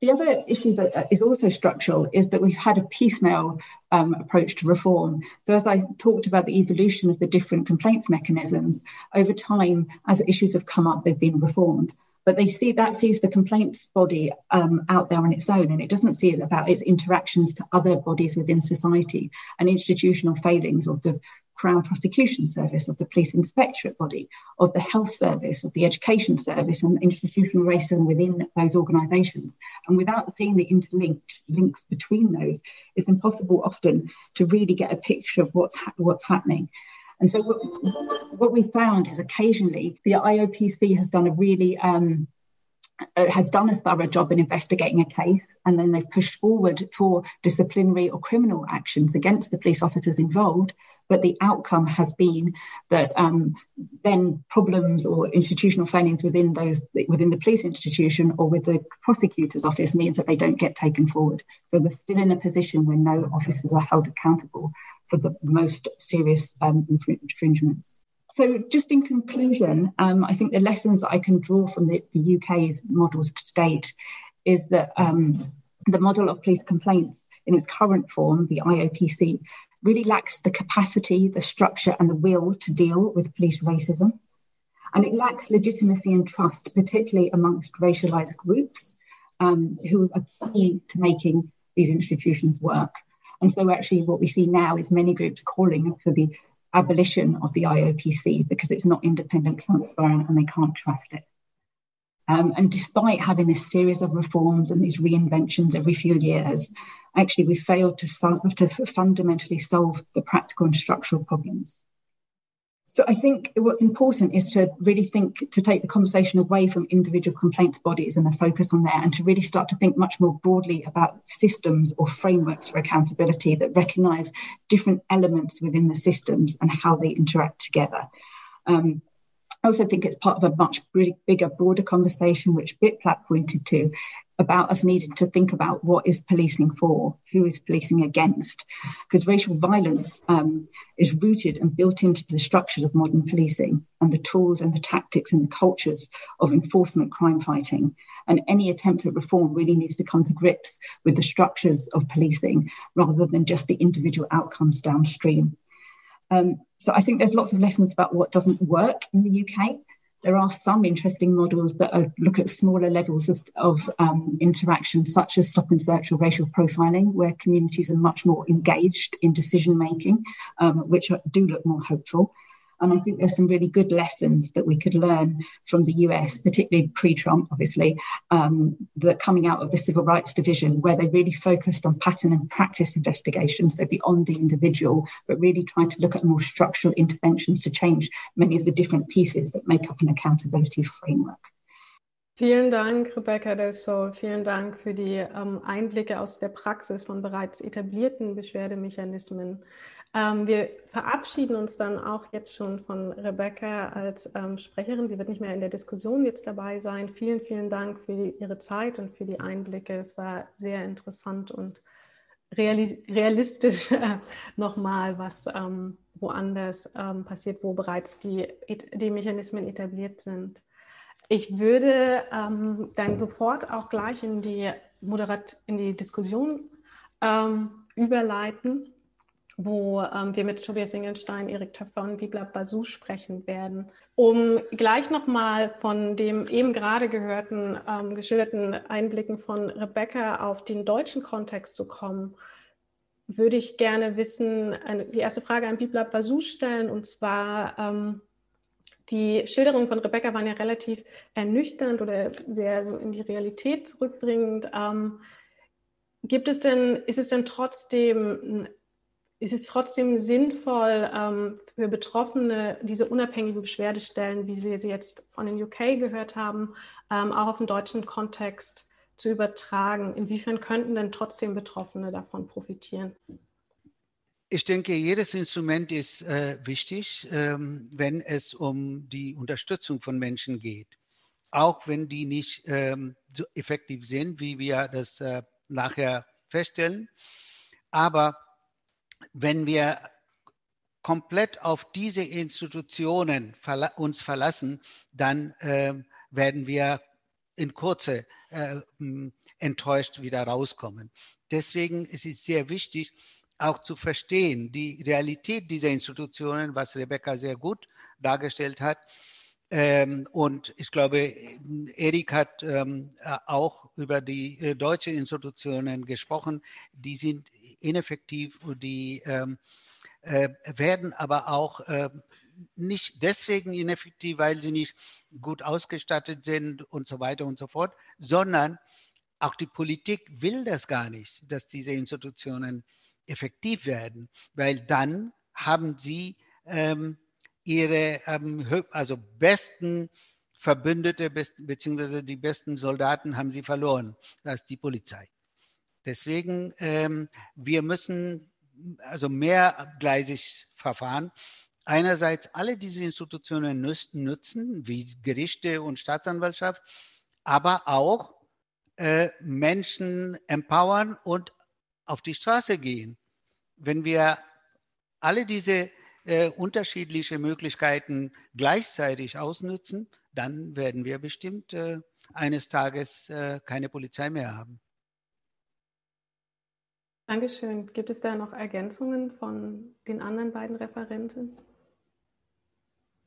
The other issue that uh, also structural is that we've had a piecemeal um, approach to reform. So, as I talked about the evolution of the different complaints mechanisms, over time, as issues have come up, they've been reformed but they see that sees the complaints body um, out there on its own and it doesn't see it about its interactions to other bodies within society and institutional failings or the Crown Prosecution Service, of the Police Inspectorate Body, of the Health Service, of the Education Service, and institutional racism within those organisations. And without seeing the interlinked links between those, it's impossible often to really get a picture of what's ha- what's happening. And so what, what we found is occasionally the IOPC has done a really um, uh, has done a thorough job in investigating a case and then they've pushed forward for disciplinary or criminal actions against the police officers involved but the outcome has been that um, then problems or institutional failings within those within the police institution or with the prosecutor's office means that they don't get taken forward. So we're still in a position where no officers are held accountable for the most serious um, infringements. So, just in conclusion, um, I think the lessons that I can draw from the, the UK's models to date is that um, the model of police complaints in its current form, the IOPC, really lacks the capacity, the structure, and the will to deal with police racism. And it lacks legitimacy and trust, particularly amongst racialized groups um, who are key to making these institutions work. And so, actually, what we see now is many groups calling for the abolition of the IOPC because it's not independent, transparent, and they can't trust it. Um, and despite having this series of reforms and these reinventions every few years, actually we failed to, to fundamentally solve the practical and structural problems. So I think what's important is to really think to take the conversation away from individual complaints bodies and the focus on there and to really start to think much more broadly about systems or frameworks for accountability that recognize different elements within the systems and how they interact together. Um, I also think it's part of a much bigger, broader conversation, which BitPlat pointed to, about us needing to think about what is policing for, who is policing against, because racial violence um, is rooted and built into the structures of modern policing and the tools and the tactics and the cultures of enforcement crime fighting. And any attempt at reform really needs to come to grips with the structures of policing rather than just the individual outcomes downstream. Um, so I think there's lots of lessons about what doesn't work in the UK. There are some interesting models that are, look at smaller levels of, of um, interaction, such as stop and search or racial profiling, where communities are much more engaged in decision making, um, which do look more hopeful. And I think there's some really good lessons that we could learn from the US, particularly pre Trump, obviously, um, that coming out of the Civil Rights Division, where they really focused on pattern and practice investigations, so beyond the individual, but really trying to look at more structural interventions to change many of the different pieces that make up an accountability framework. Vielen Dank, Rebecca Del Sol. Vielen Dank für die ähm, Einblicke aus der Praxis von bereits etablierten Beschwerdemechanismen. Ähm, wir verabschieden uns dann auch jetzt schon von Rebecca als ähm, Sprecherin. Sie wird nicht mehr in der Diskussion jetzt dabei sein. Vielen, vielen Dank für die, Ihre Zeit und für die Einblicke. Es war sehr interessant und realistisch äh, nochmal, was ähm, woanders ähm, passiert, wo bereits die, die Mechanismen etabliert sind. Ich würde ähm, dann sofort auch gleich in die Moderat in die Diskussion ähm, überleiten wo ähm, wir mit Tobias Ingelstein, Erik Töpfer und Bibla Basu sprechen werden. Um gleich nochmal von dem eben gerade gehörten, ähm, geschilderten Einblicken von Rebecca auf den deutschen Kontext zu kommen, würde ich gerne wissen, eine, die erste Frage an Bibla Basu stellen, und zwar, ähm, die Schilderungen von Rebecca waren ja relativ ernüchternd oder sehr so in die Realität zurückbringend. Ähm, gibt es denn, ist es denn trotzdem ist es trotzdem sinnvoll ähm, für Betroffene, diese unabhängigen Beschwerdestellen, wie wir sie jetzt von den UK gehört haben, ähm, auch auf den deutschen Kontext zu übertragen? Inwiefern könnten denn trotzdem Betroffene davon profitieren? Ich denke, jedes Instrument ist äh, wichtig, ähm, wenn es um die Unterstützung von Menschen geht. Auch wenn die nicht ähm, so effektiv sind, wie wir das äh, nachher feststellen. Aber wenn wir komplett auf diese Institutionen verla uns verlassen, dann äh, werden wir in Kurze äh, enttäuscht wieder rauskommen. Deswegen ist es sehr wichtig, auch zu verstehen, die Realität dieser Institutionen, was Rebecca sehr gut dargestellt hat. Ähm, und ich glaube, Erik hat ähm, auch über die äh, deutschen Institutionen gesprochen. Die sind ineffektiv, die ähm, äh, werden aber auch äh, nicht deswegen ineffektiv, weil sie nicht gut ausgestattet sind und so weiter und so fort, sondern auch die Politik will das gar nicht, dass diese Institutionen effektiv werden, weil dann haben sie ähm, ihre ähm, also besten Verbündete beziehungsweise die besten Soldaten haben sie verloren, das ist die Polizei. Deswegen, ähm, wir müssen also mehrgleisig verfahren. Einerseits alle diese Institutionen nutzen, wie Gerichte und Staatsanwaltschaft, aber auch äh, Menschen empowern und auf die Straße gehen. Wenn wir alle diese äh, unterschiedliche Möglichkeiten gleichzeitig ausnutzen, dann werden wir bestimmt äh, eines Tages äh, keine Polizei mehr haben. Dankeschön. Gibt es da noch Ergänzungen von den anderen beiden Referenten?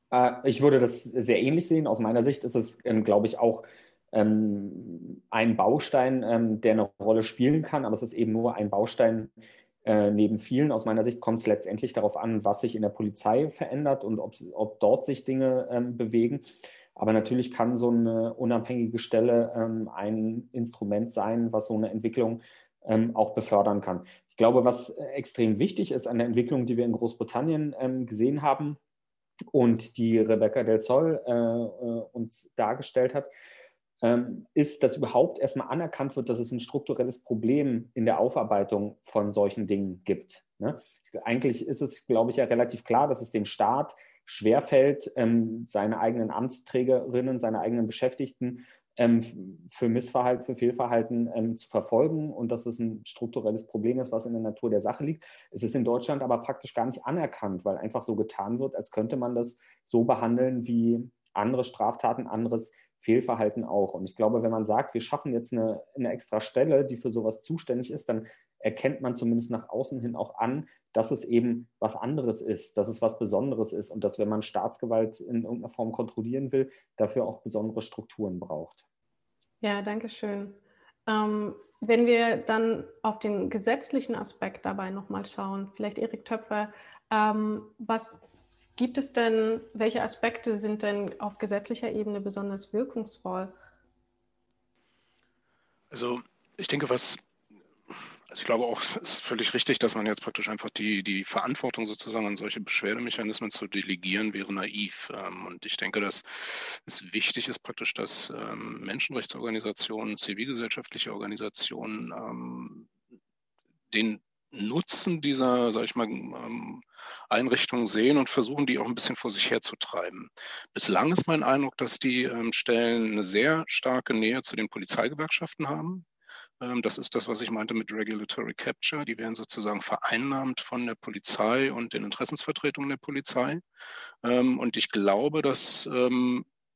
Äh, ich würde das sehr ähnlich sehen. Aus meiner Sicht ist es, ähm, glaube ich, auch ähm, ein Baustein, ähm, der eine Rolle spielen kann, aber es ist eben nur ein Baustein äh, neben vielen. Aus meiner Sicht kommt es letztendlich darauf an, was sich in der Polizei verändert und ob, ob dort sich Dinge bewegen. Aber natürlich kann so eine unabhängige Stelle ein Instrument sein, was so eine Entwicklung ähm, auch befördern kann. Ich glaube, was extrem wichtig ist an der Entwicklung, die wir in Großbritannien ähm, gesehen haben und die Rebecca Del Sol äh, äh, uns dargestellt hat, ähm, ist, dass überhaupt erstmal anerkannt wird, dass es ein strukturelles Problem in der Aufarbeitung von solchen Dingen gibt. Ne? Eigentlich ist es, glaube ich, ja relativ klar, dass es dem Staat schwerfällt, ähm, seine eigenen Amtsträgerinnen, seine eigenen Beschäftigten für Missverhalten, für Fehlverhalten ähm, zu verfolgen und dass es ein strukturelles Problem ist, was in der Natur der Sache liegt. Es ist in Deutschland aber praktisch gar nicht anerkannt, weil einfach so getan wird, als könnte man das so behandeln wie andere Straftaten, anderes Fehlverhalten auch. Und ich glaube, wenn man sagt, wir schaffen jetzt eine, eine extra Stelle, die für sowas zuständig ist, dann erkennt man zumindest nach außen hin auch an, dass es eben was anderes ist, dass es was Besonderes ist und dass, wenn man Staatsgewalt in irgendeiner Form kontrollieren will, dafür auch besondere Strukturen braucht. Ja, danke schön. Ähm, wenn wir dann auf den gesetzlichen Aspekt dabei nochmal schauen, vielleicht Erik Töpfer, ähm, was Gibt es denn, welche Aspekte sind denn auf gesetzlicher Ebene besonders wirkungsvoll? Also ich denke, was, also ich glaube auch, es ist völlig richtig, dass man jetzt praktisch einfach die, die Verantwortung sozusagen an solche Beschwerdemechanismen zu delegieren, wäre naiv. Ähm, und ich denke, dass es wichtig ist praktisch, dass ähm, Menschenrechtsorganisationen, zivilgesellschaftliche Organisationen ähm, den Nutzen dieser, sag ich mal, Einrichtungen sehen und versuchen, die auch ein bisschen vor sich herzutreiben. Bislang ist mein Eindruck, dass die Stellen eine sehr starke Nähe zu den Polizeigewerkschaften haben. Ähm, das ist das, was ich meinte mit Regulatory Capture. Die werden sozusagen vereinnahmt von der Polizei und den Interessensvertretungen der Polizei. Und ich glaube, dass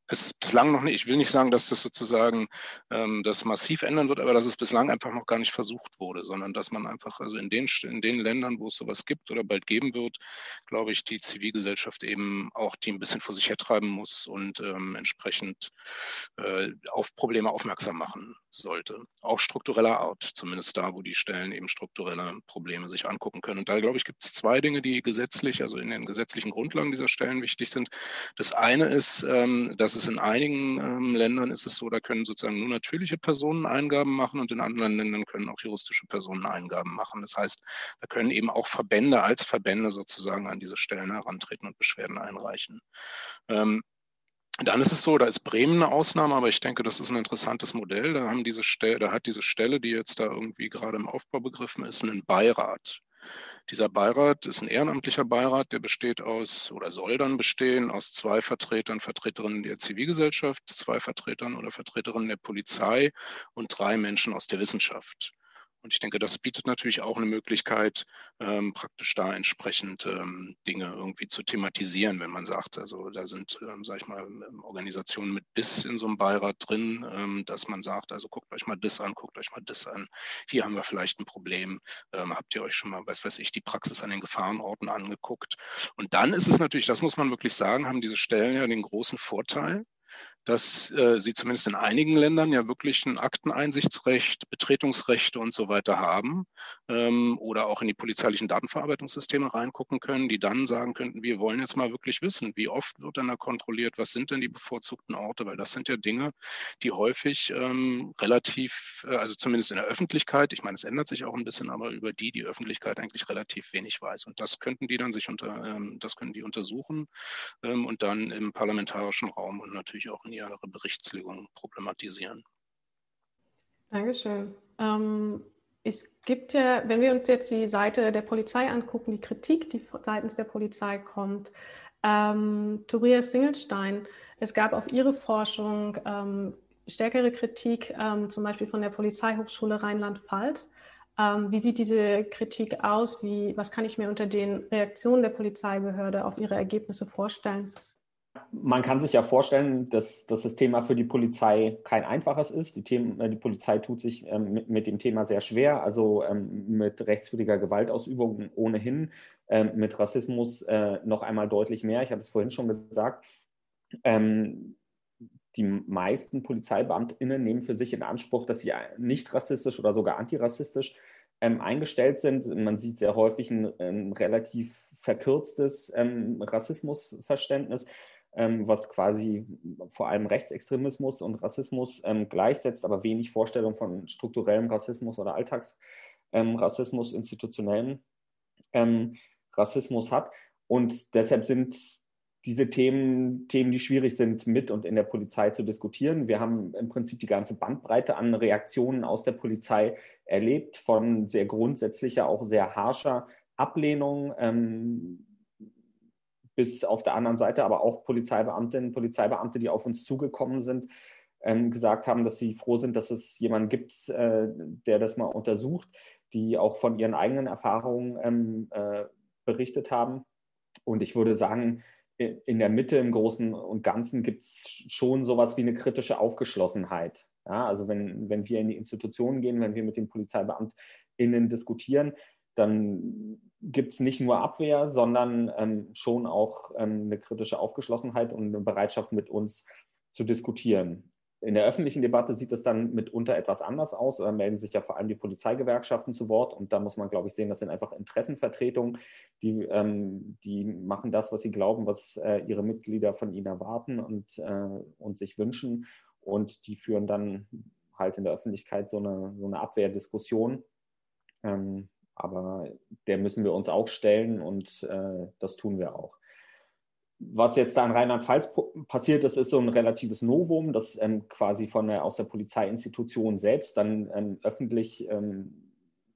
es ist bislang noch nicht, ich will nicht sagen, dass das sozusagen ähm, das massiv ändern wird, aber dass es bislang einfach noch gar nicht versucht wurde, sondern dass man einfach, also in den, in den Ländern, wo es sowas gibt oder bald geben wird, glaube ich, die Zivilgesellschaft eben auch die ein bisschen vor sich hertreiben muss und ähm, entsprechend äh, auf Probleme aufmerksam machen sollte. Auch struktureller Art, zumindest da, wo die Stellen eben strukturelle Probleme sich angucken können. Und da, glaube ich, gibt es zwei Dinge, die gesetzlich, also in den gesetzlichen Grundlagen dieser Stellen wichtig sind. Das eine ist, ähm, dass es in einigen ähm, Ländern ist es so, da können sozusagen nur natürliche Personen Eingaben machen und in anderen Ländern können auch juristische Personen Eingaben machen. Das heißt, da können eben auch Verbände als Verbände sozusagen an diese Stellen herantreten und Beschwerden einreichen. Dann ist es so, da ist Bremen eine Ausnahme, aber ich denke, das ist ein interessantes Modell. Da, haben diese Stelle, da hat diese Stelle, die jetzt da irgendwie gerade im Aufbau begriffen ist, einen Beirat. Dieser Beirat ist ein ehrenamtlicher Beirat, der besteht aus oder soll dann bestehen aus zwei Vertretern, Vertreterinnen der Zivilgesellschaft, zwei Vertretern oder Vertreterinnen der Polizei und drei Menschen aus der Wissenschaft. Und ich denke, das bietet natürlich auch eine Möglichkeit, ähm, praktisch da entsprechend ähm, Dinge irgendwie zu thematisieren, wenn man sagt, also da sind, ähm, sage ich mal, ähm, Organisationen mit DIS in so einem Beirat drin, ähm, dass man sagt, also guckt euch mal DIS an, guckt euch mal DIS an. Hier haben wir vielleicht ein Problem. Ähm, habt ihr euch schon mal, was weiß ich, die Praxis an den Gefahrenorten angeguckt? Und dann ist es natürlich, das muss man wirklich sagen, haben diese Stellen ja den großen Vorteil, dass äh, sie zumindest in einigen Ländern ja wirklich ein Akteneinsichtsrecht, Betretungsrechte und so weiter haben ähm, oder auch in die polizeilichen Datenverarbeitungssysteme reingucken können, die dann sagen könnten, wir wollen jetzt mal wirklich wissen, wie oft wird denn da kontrolliert, was sind denn die bevorzugten Orte, weil das sind ja Dinge, die häufig ähm, relativ, äh, also zumindest in der Öffentlichkeit, ich meine, es ändert sich auch ein bisschen, aber über die die Öffentlichkeit eigentlich relativ wenig weiß. Und das könnten die dann sich unter, ähm, das können die untersuchen ähm, und dann im parlamentarischen Raum und natürlich auch in ihre Berichtslegung problematisieren. Dankeschön. Ähm, es gibt ja, wenn wir uns jetzt die Seite der Polizei angucken, die Kritik, die seitens der Polizei kommt, ähm, Tobias Singelstein, es gab auf Ihre Forschung ähm, stärkere Kritik, ähm, zum Beispiel von der Polizeihochschule Rheinland-Pfalz. Ähm, wie sieht diese Kritik aus? Wie, was kann ich mir unter den Reaktionen der Polizeibehörde auf ihre Ergebnisse vorstellen? Man kann sich ja vorstellen, dass, dass das Thema für die Polizei kein einfaches ist. Die, Themen, äh, die Polizei tut sich ähm, mit, mit, dem Thema sehr schwer, also ähm, mit rechtswidriger Gewaltausübung ohnehin, ähm, mit Rassismus äh, noch einmal deutlich mehr. Ich habe es vorhin schon gesagt. Ähm, die meisten PolizeibeamtInnen nehmen für sich in Anspruch, dass sie nicht rassistisch oder sogar antirassistisch ähm, eingestellt sind. Man sieht sehr häufig ein, ein relativ verkürztes ähm, Rassismusverständnis, ähm, was quasi vor allem Rechtsextremismus und Rassismus ähm, gleichsetzt, aber wenig Vorstellung von strukturellem Rassismus oder Alltagsrassismus, ähm, institutionellen ähm, Rassismus hat. Und deshalb sind diese Themen, Themen, die schwierig sind, mit und in der Polizei zu diskutieren. Wir haben im Prinzip die ganze Bandbreite an Reaktionen aus der Polizei erlebt, von sehr grundsätzlicher, auch sehr harscher Ablehnung ähm, bis auf der anderen Seite aber auch Polizeibeamtinnen, Polizeibeamte, die auf uns zugekommen sind, ähm, gesagt haben, dass sie froh sind, dass es jemanden gibt, äh, der das mal untersucht, die auch von ihren eigenen Erfahrungen ähm, äh, berichtet haben. Und ich würde sagen, in der Mitte im Großen und Ganzen gibt es schon sowas wie eine kritische Aufgeschlossenheit. Ja, also wenn, wenn wir in die Institutionen gehen, wenn wir mit den PolizeibeamtInnen diskutieren, dann gibt es nicht nur Abwehr, sondern ähm, schon auch ähm, eine kritische Aufgeschlossenheit und eine Bereitschaft, mit uns zu diskutieren. In der öffentlichen Debatte sieht es dann mitunter etwas anders aus. Da melden sich ja vor allem die Polizeigewerkschaften zu Wort. Und da muss man, glaube ich, sehen, das sind einfach Interessenvertretungen, die, ähm, die machen das, was sie glauben, was äh, ihre Mitglieder von ihnen erwarten und, äh, und sich wünschen. Und die führen dann halt in der Öffentlichkeit so eine, so eine Abwehrdiskussion. Ähm, aber der müssen wir uns auch stellen und äh, das tun wir auch. Was jetzt da in Rheinland-Pfalz passiert ist, ist so ein relatives Novum, das ähm, quasi von der, aus der Polizeiinstitution selbst dann ähm, öffentlich ähm,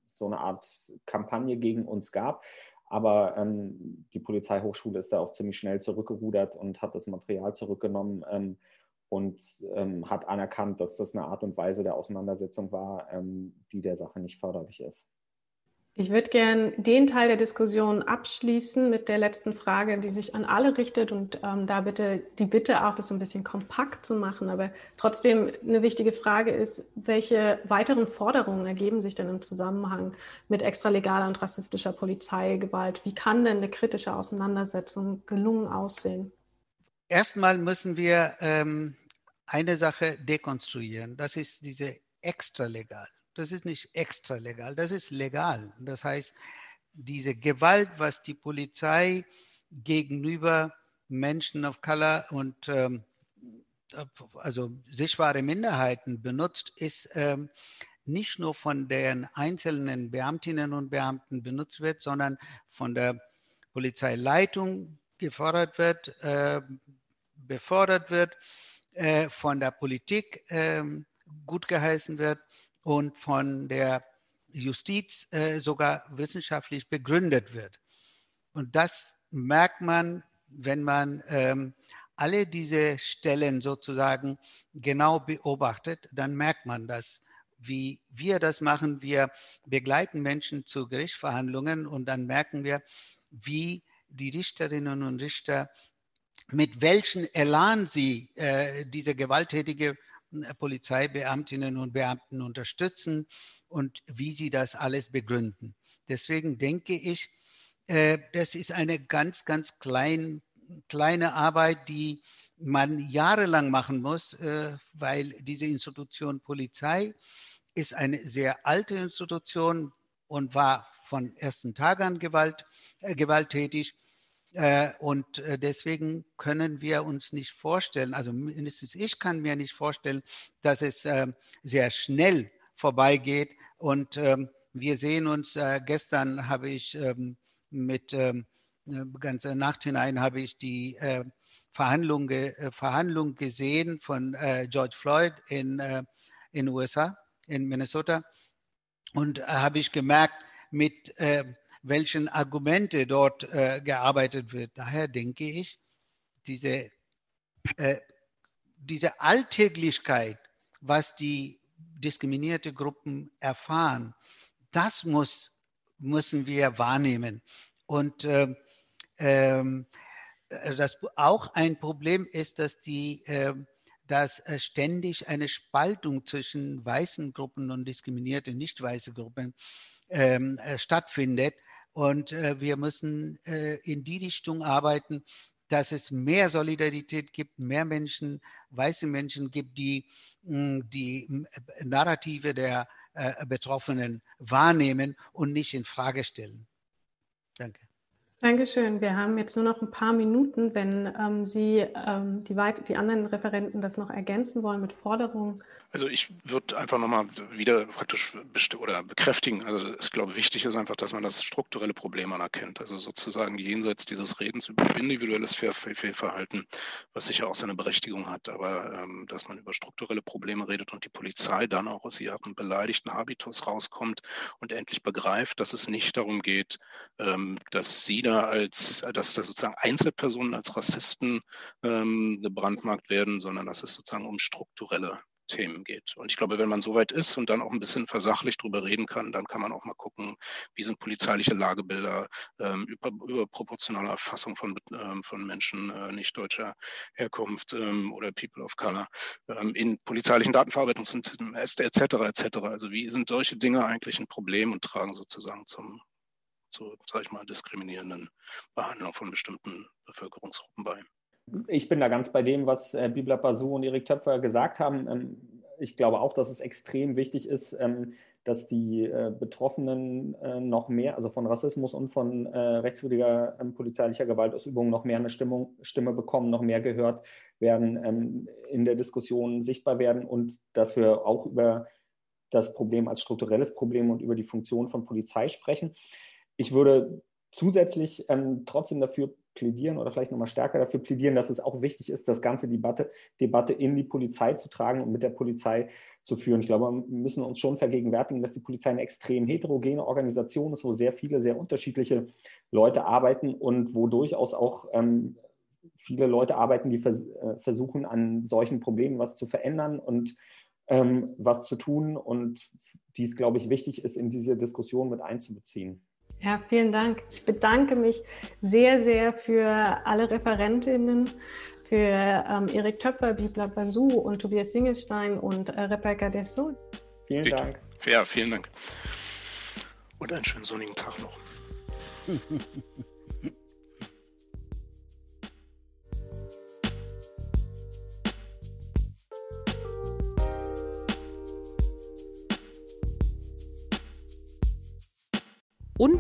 so eine Art Kampagne gegen uns gab. Aber ähm, die Polizeihochschule ist da auch ziemlich schnell zurückgerudert und hat das Material zurückgenommen ähm, und ähm, hat anerkannt, dass das eine Art und Weise der Auseinandersetzung war, die der Sache nicht förderlich ist. Ich würde gern den Teil der Diskussion abschließen mit der letzten Frage, die sich an alle richtet und ähm, da bitte die Bitte auch, das ein bisschen kompakt zu machen. Aber trotzdem eine wichtige Frage ist, welche weiteren Forderungen ergeben sich denn im Zusammenhang mit extralegaler und rassistischer Polizeigewalt? Wie kann denn eine kritische Auseinandersetzung gelungen aussehen? Erstmal müssen wir ähm, eine Sache dekonstruieren. Das ist diese extralegal. Das ist nicht extra legal, das ist legal. Das heißt, diese Gewalt, was die Polizei gegenüber Menschen of Color und ähm, also sichtbare Minderheiten benutzt, ist ähm, nicht nur von den einzelnen Beamtinnen und Beamten benutzt wird, sondern von der Polizeileitung gefordert wird, äh, befordert wird, äh, von der Politik äh, gut geheißen wird und von der Justiz äh, sogar wissenschaftlich begründet wird. Und das merkt man, wenn man ähm, alle diese Stellen sozusagen genau beobachtet, dann merkt man das. Wie wir das machen, wir begleiten Menschen zu Gerichtsverhandlungen und dann merken wir, wie die Richterinnen und Richter mit welchem Elan sie äh, diese gewalttätige Polizeibeamtinnen und Beamten unterstützen und wie sie das alles begründen. Deswegen denke ich, äh, das ist eine ganz, ganz klein, kleine Arbeit, die man jahrelang machen muss, äh, weil diese Institution Polizei ist eine sehr alte Institution und war von ersten Tagen an Gewalt, äh, gewalttätig. Äh, und äh, deswegen können wir uns nicht vorstellen, also mindestens ich kann mir nicht vorstellen, dass es ähm, sehr schnell vorbeigeht. Und ähm, wir sehen uns, äh, gestern habe ich ähm, mit ganzer Nacht hinein habe ich die Verhandlung, Verhandlung gesehen von George Floyd in in USA, in Minnesota. Und habe ich gemerkt, mit welchen Argumente dort äh, gearbeitet wird. Daher denke ich, diese, äh, diese Alltäglichkeit, was die diskriminierte Gruppen erfahren, das muss, müssen wir wahrnehmen. Und äh, ähm, das auch ein Problem ist, dass die äh, dass ständig eine Spaltung zwischen weißen Gruppen und diskriminierte nicht weiße Gruppen ähm, äh, stattfindet. Und äh, wir müssen äh, in die Richtung arbeiten, dass es mehr Solidarität gibt, mehr Menschen, weiße Menschen gibt, die die Narrative der äh, Betroffenen wahrnehmen und nicht in Frage stellen. Danke. Dankeschön. Wir haben jetzt nur noch ein paar Minuten. Wenn ähm, Sie ähm, die, die, anderen Referenten das noch ergänzen wollen mit Forderungen. Also ich würde einfach nochmal wieder praktisch oder bekräftigen. Also ich glaube, wichtig ist einfach, dass man das strukturelle Problem anerkennt. Also sozusagen jenseits dieses Redens über individuelles Fehlverhalten, was sicher auch seine Berechtigung hat, aber ähm, dass man über strukturelle Probleme redet und die Polizei dann auch aus ihrem beleidigten Habitus rauskommt und endlich begreift, dass es nicht darum geht, ähm, dass sie wieder als, dass da sozusagen Einzelpersonen als Rassisten ähm, gebrandmarkt werden, sondern dass es sozusagen um strukturelle Themen geht. Und ich glaube, wenn man so weit ist und dann auch ein bisschen versachlich drüber reden kann, dann kann man auch mal gucken, wie sind polizeiliche Lagebilder, ähm, über, überproportionale Erfassung von, ähm, von Menschen äh, nicht deutscher Herkunft ähm, oder People of Color ähm, in polizeilichen Datenverarbeitungssystemen etc. etc. Also wie sind solche Dinge eigentlich ein Problem und tragen sozusagen zum zu, sage ich mal, diskriminierenden Behandlung von bestimmten Bevölkerungsgruppen bei. Ich bin da ganz bei dem, was äh, Bibla Basu und Erik Töpfer gesagt haben. Ähm, ich glaube auch, dass es extrem wichtig ist, ähm, dass die äh, Betroffenen äh, noch mehr, also von Rassismus und von äh, rechtswidriger ähm, polizeilicher Gewaltausübung noch mehr eine Stimmung, Stimme bekommen, noch mehr gehört werden, ähm, in der Diskussion sichtbar werden und dass wir auch über das Problem als strukturelles Problem und über die Funktion von Polizei sprechen. Ich würde zusätzlich ähm, trotzdem dafür plädieren oder vielleicht nochmal stärker dafür plädieren, dass es auch wichtig ist, das ganze Debatte, Debatte in die Polizei zu tragen und mit der Polizei zu führen. Ich glaube, wir müssen uns schon vergegenwärtigen, dass die Polizei eine extrem heterogene Organisation ist, wo sehr viele, sehr unterschiedliche Leute arbeiten und wo durchaus auch ähm, viele Leute arbeiten, die vers äh, versuchen, an solchen Problemen was zu verändern und ähm, was zu tun und dies, glaube ich, wichtig ist, in diese Diskussion mit einzubeziehen. Ja, vielen Dank. Ich bedanke mich sehr, sehr für alle Referentinnen, für ähm, Erik Töpfer, Bibla Basu und Tobias Singelstein und äh, Rebecca Dessau. Vielen Bitte. Dank. Ja, vielen Dank. Und einen schönen sonnigen Tag noch.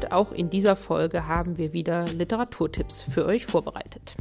Auch in dieser Folge haben wir wieder Literaturtipps für euch vorbereitet.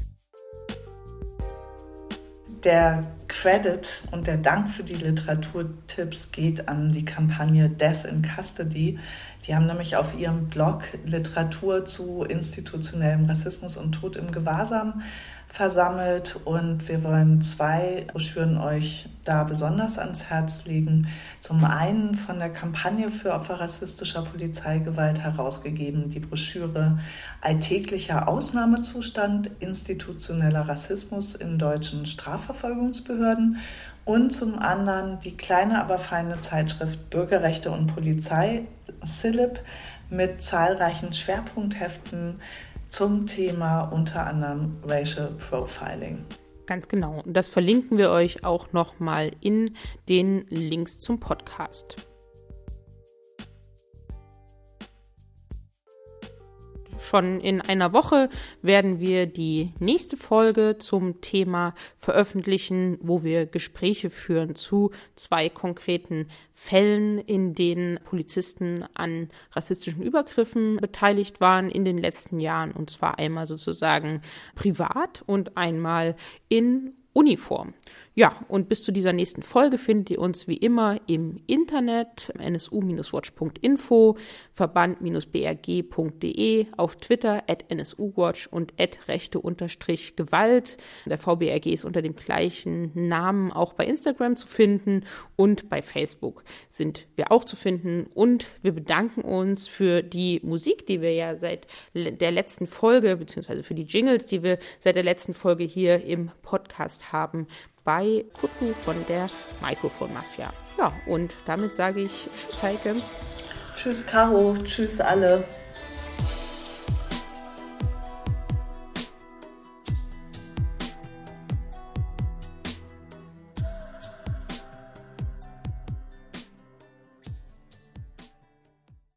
Der Credit und der Dank für die Literaturtipps geht an die Kampagne Death in Custody. Die haben nämlich auf ihrem Blog Literatur zu institutionellem Rassismus und Tod im Gewahrsam versammelt und wir wollen zwei Broschüren euch da besonders ans Herz legen. Zum einen von der Kampagne für Opfer rassistischer Polizeigewalt herausgegeben, die Broschüre Alltäglicher Ausnahmezustand, institutioneller Rassismus in deutschen Strafverfolgungsbehörden und zum anderen die kleine, aber feine Zeitschrift Bürgerrechte und Polizei, SILIP, mit zahlreichen Schwerpunktheften zum Thema unter anderem Racial Profiling. Ganz genau. Und das verlinken wir euch auch nochmal in den Links zum Podcast. Schon in einer Woche werden wir die nächste Folge zum Thema veröffentlichen, wo wir Gespräche führen zu zwei konkreten Fällen, in denen Polizisten an rassistischen Übergriffen beteiligt waren in den letzten Jahren. Und zwar einmal sozusagen privat und einmal in Uniform. Ja, und bis zu dieser nächsten Folge findet ihr uns wie immer im Internet, nsu-watch.info, verband-brg.de, auf Twitter at nsuwatch und at rechte-gewalt. Der VBRG ist unter dem gleichen Namen auch bei Instagram zu finden und bei Facebook sind wir auch zu finden. Und wir bedanken uns für die Musik, die wir ja seit der letzten Folge, beziehungsweise für die Jingles, die wir seit der letzten Folge hier im Podcast haben bei Kutlu von der Mikrofon Mafia. Ja, und damit sage ich Tschüss, Heike. Tschüss, Caro. Tschüss, alle.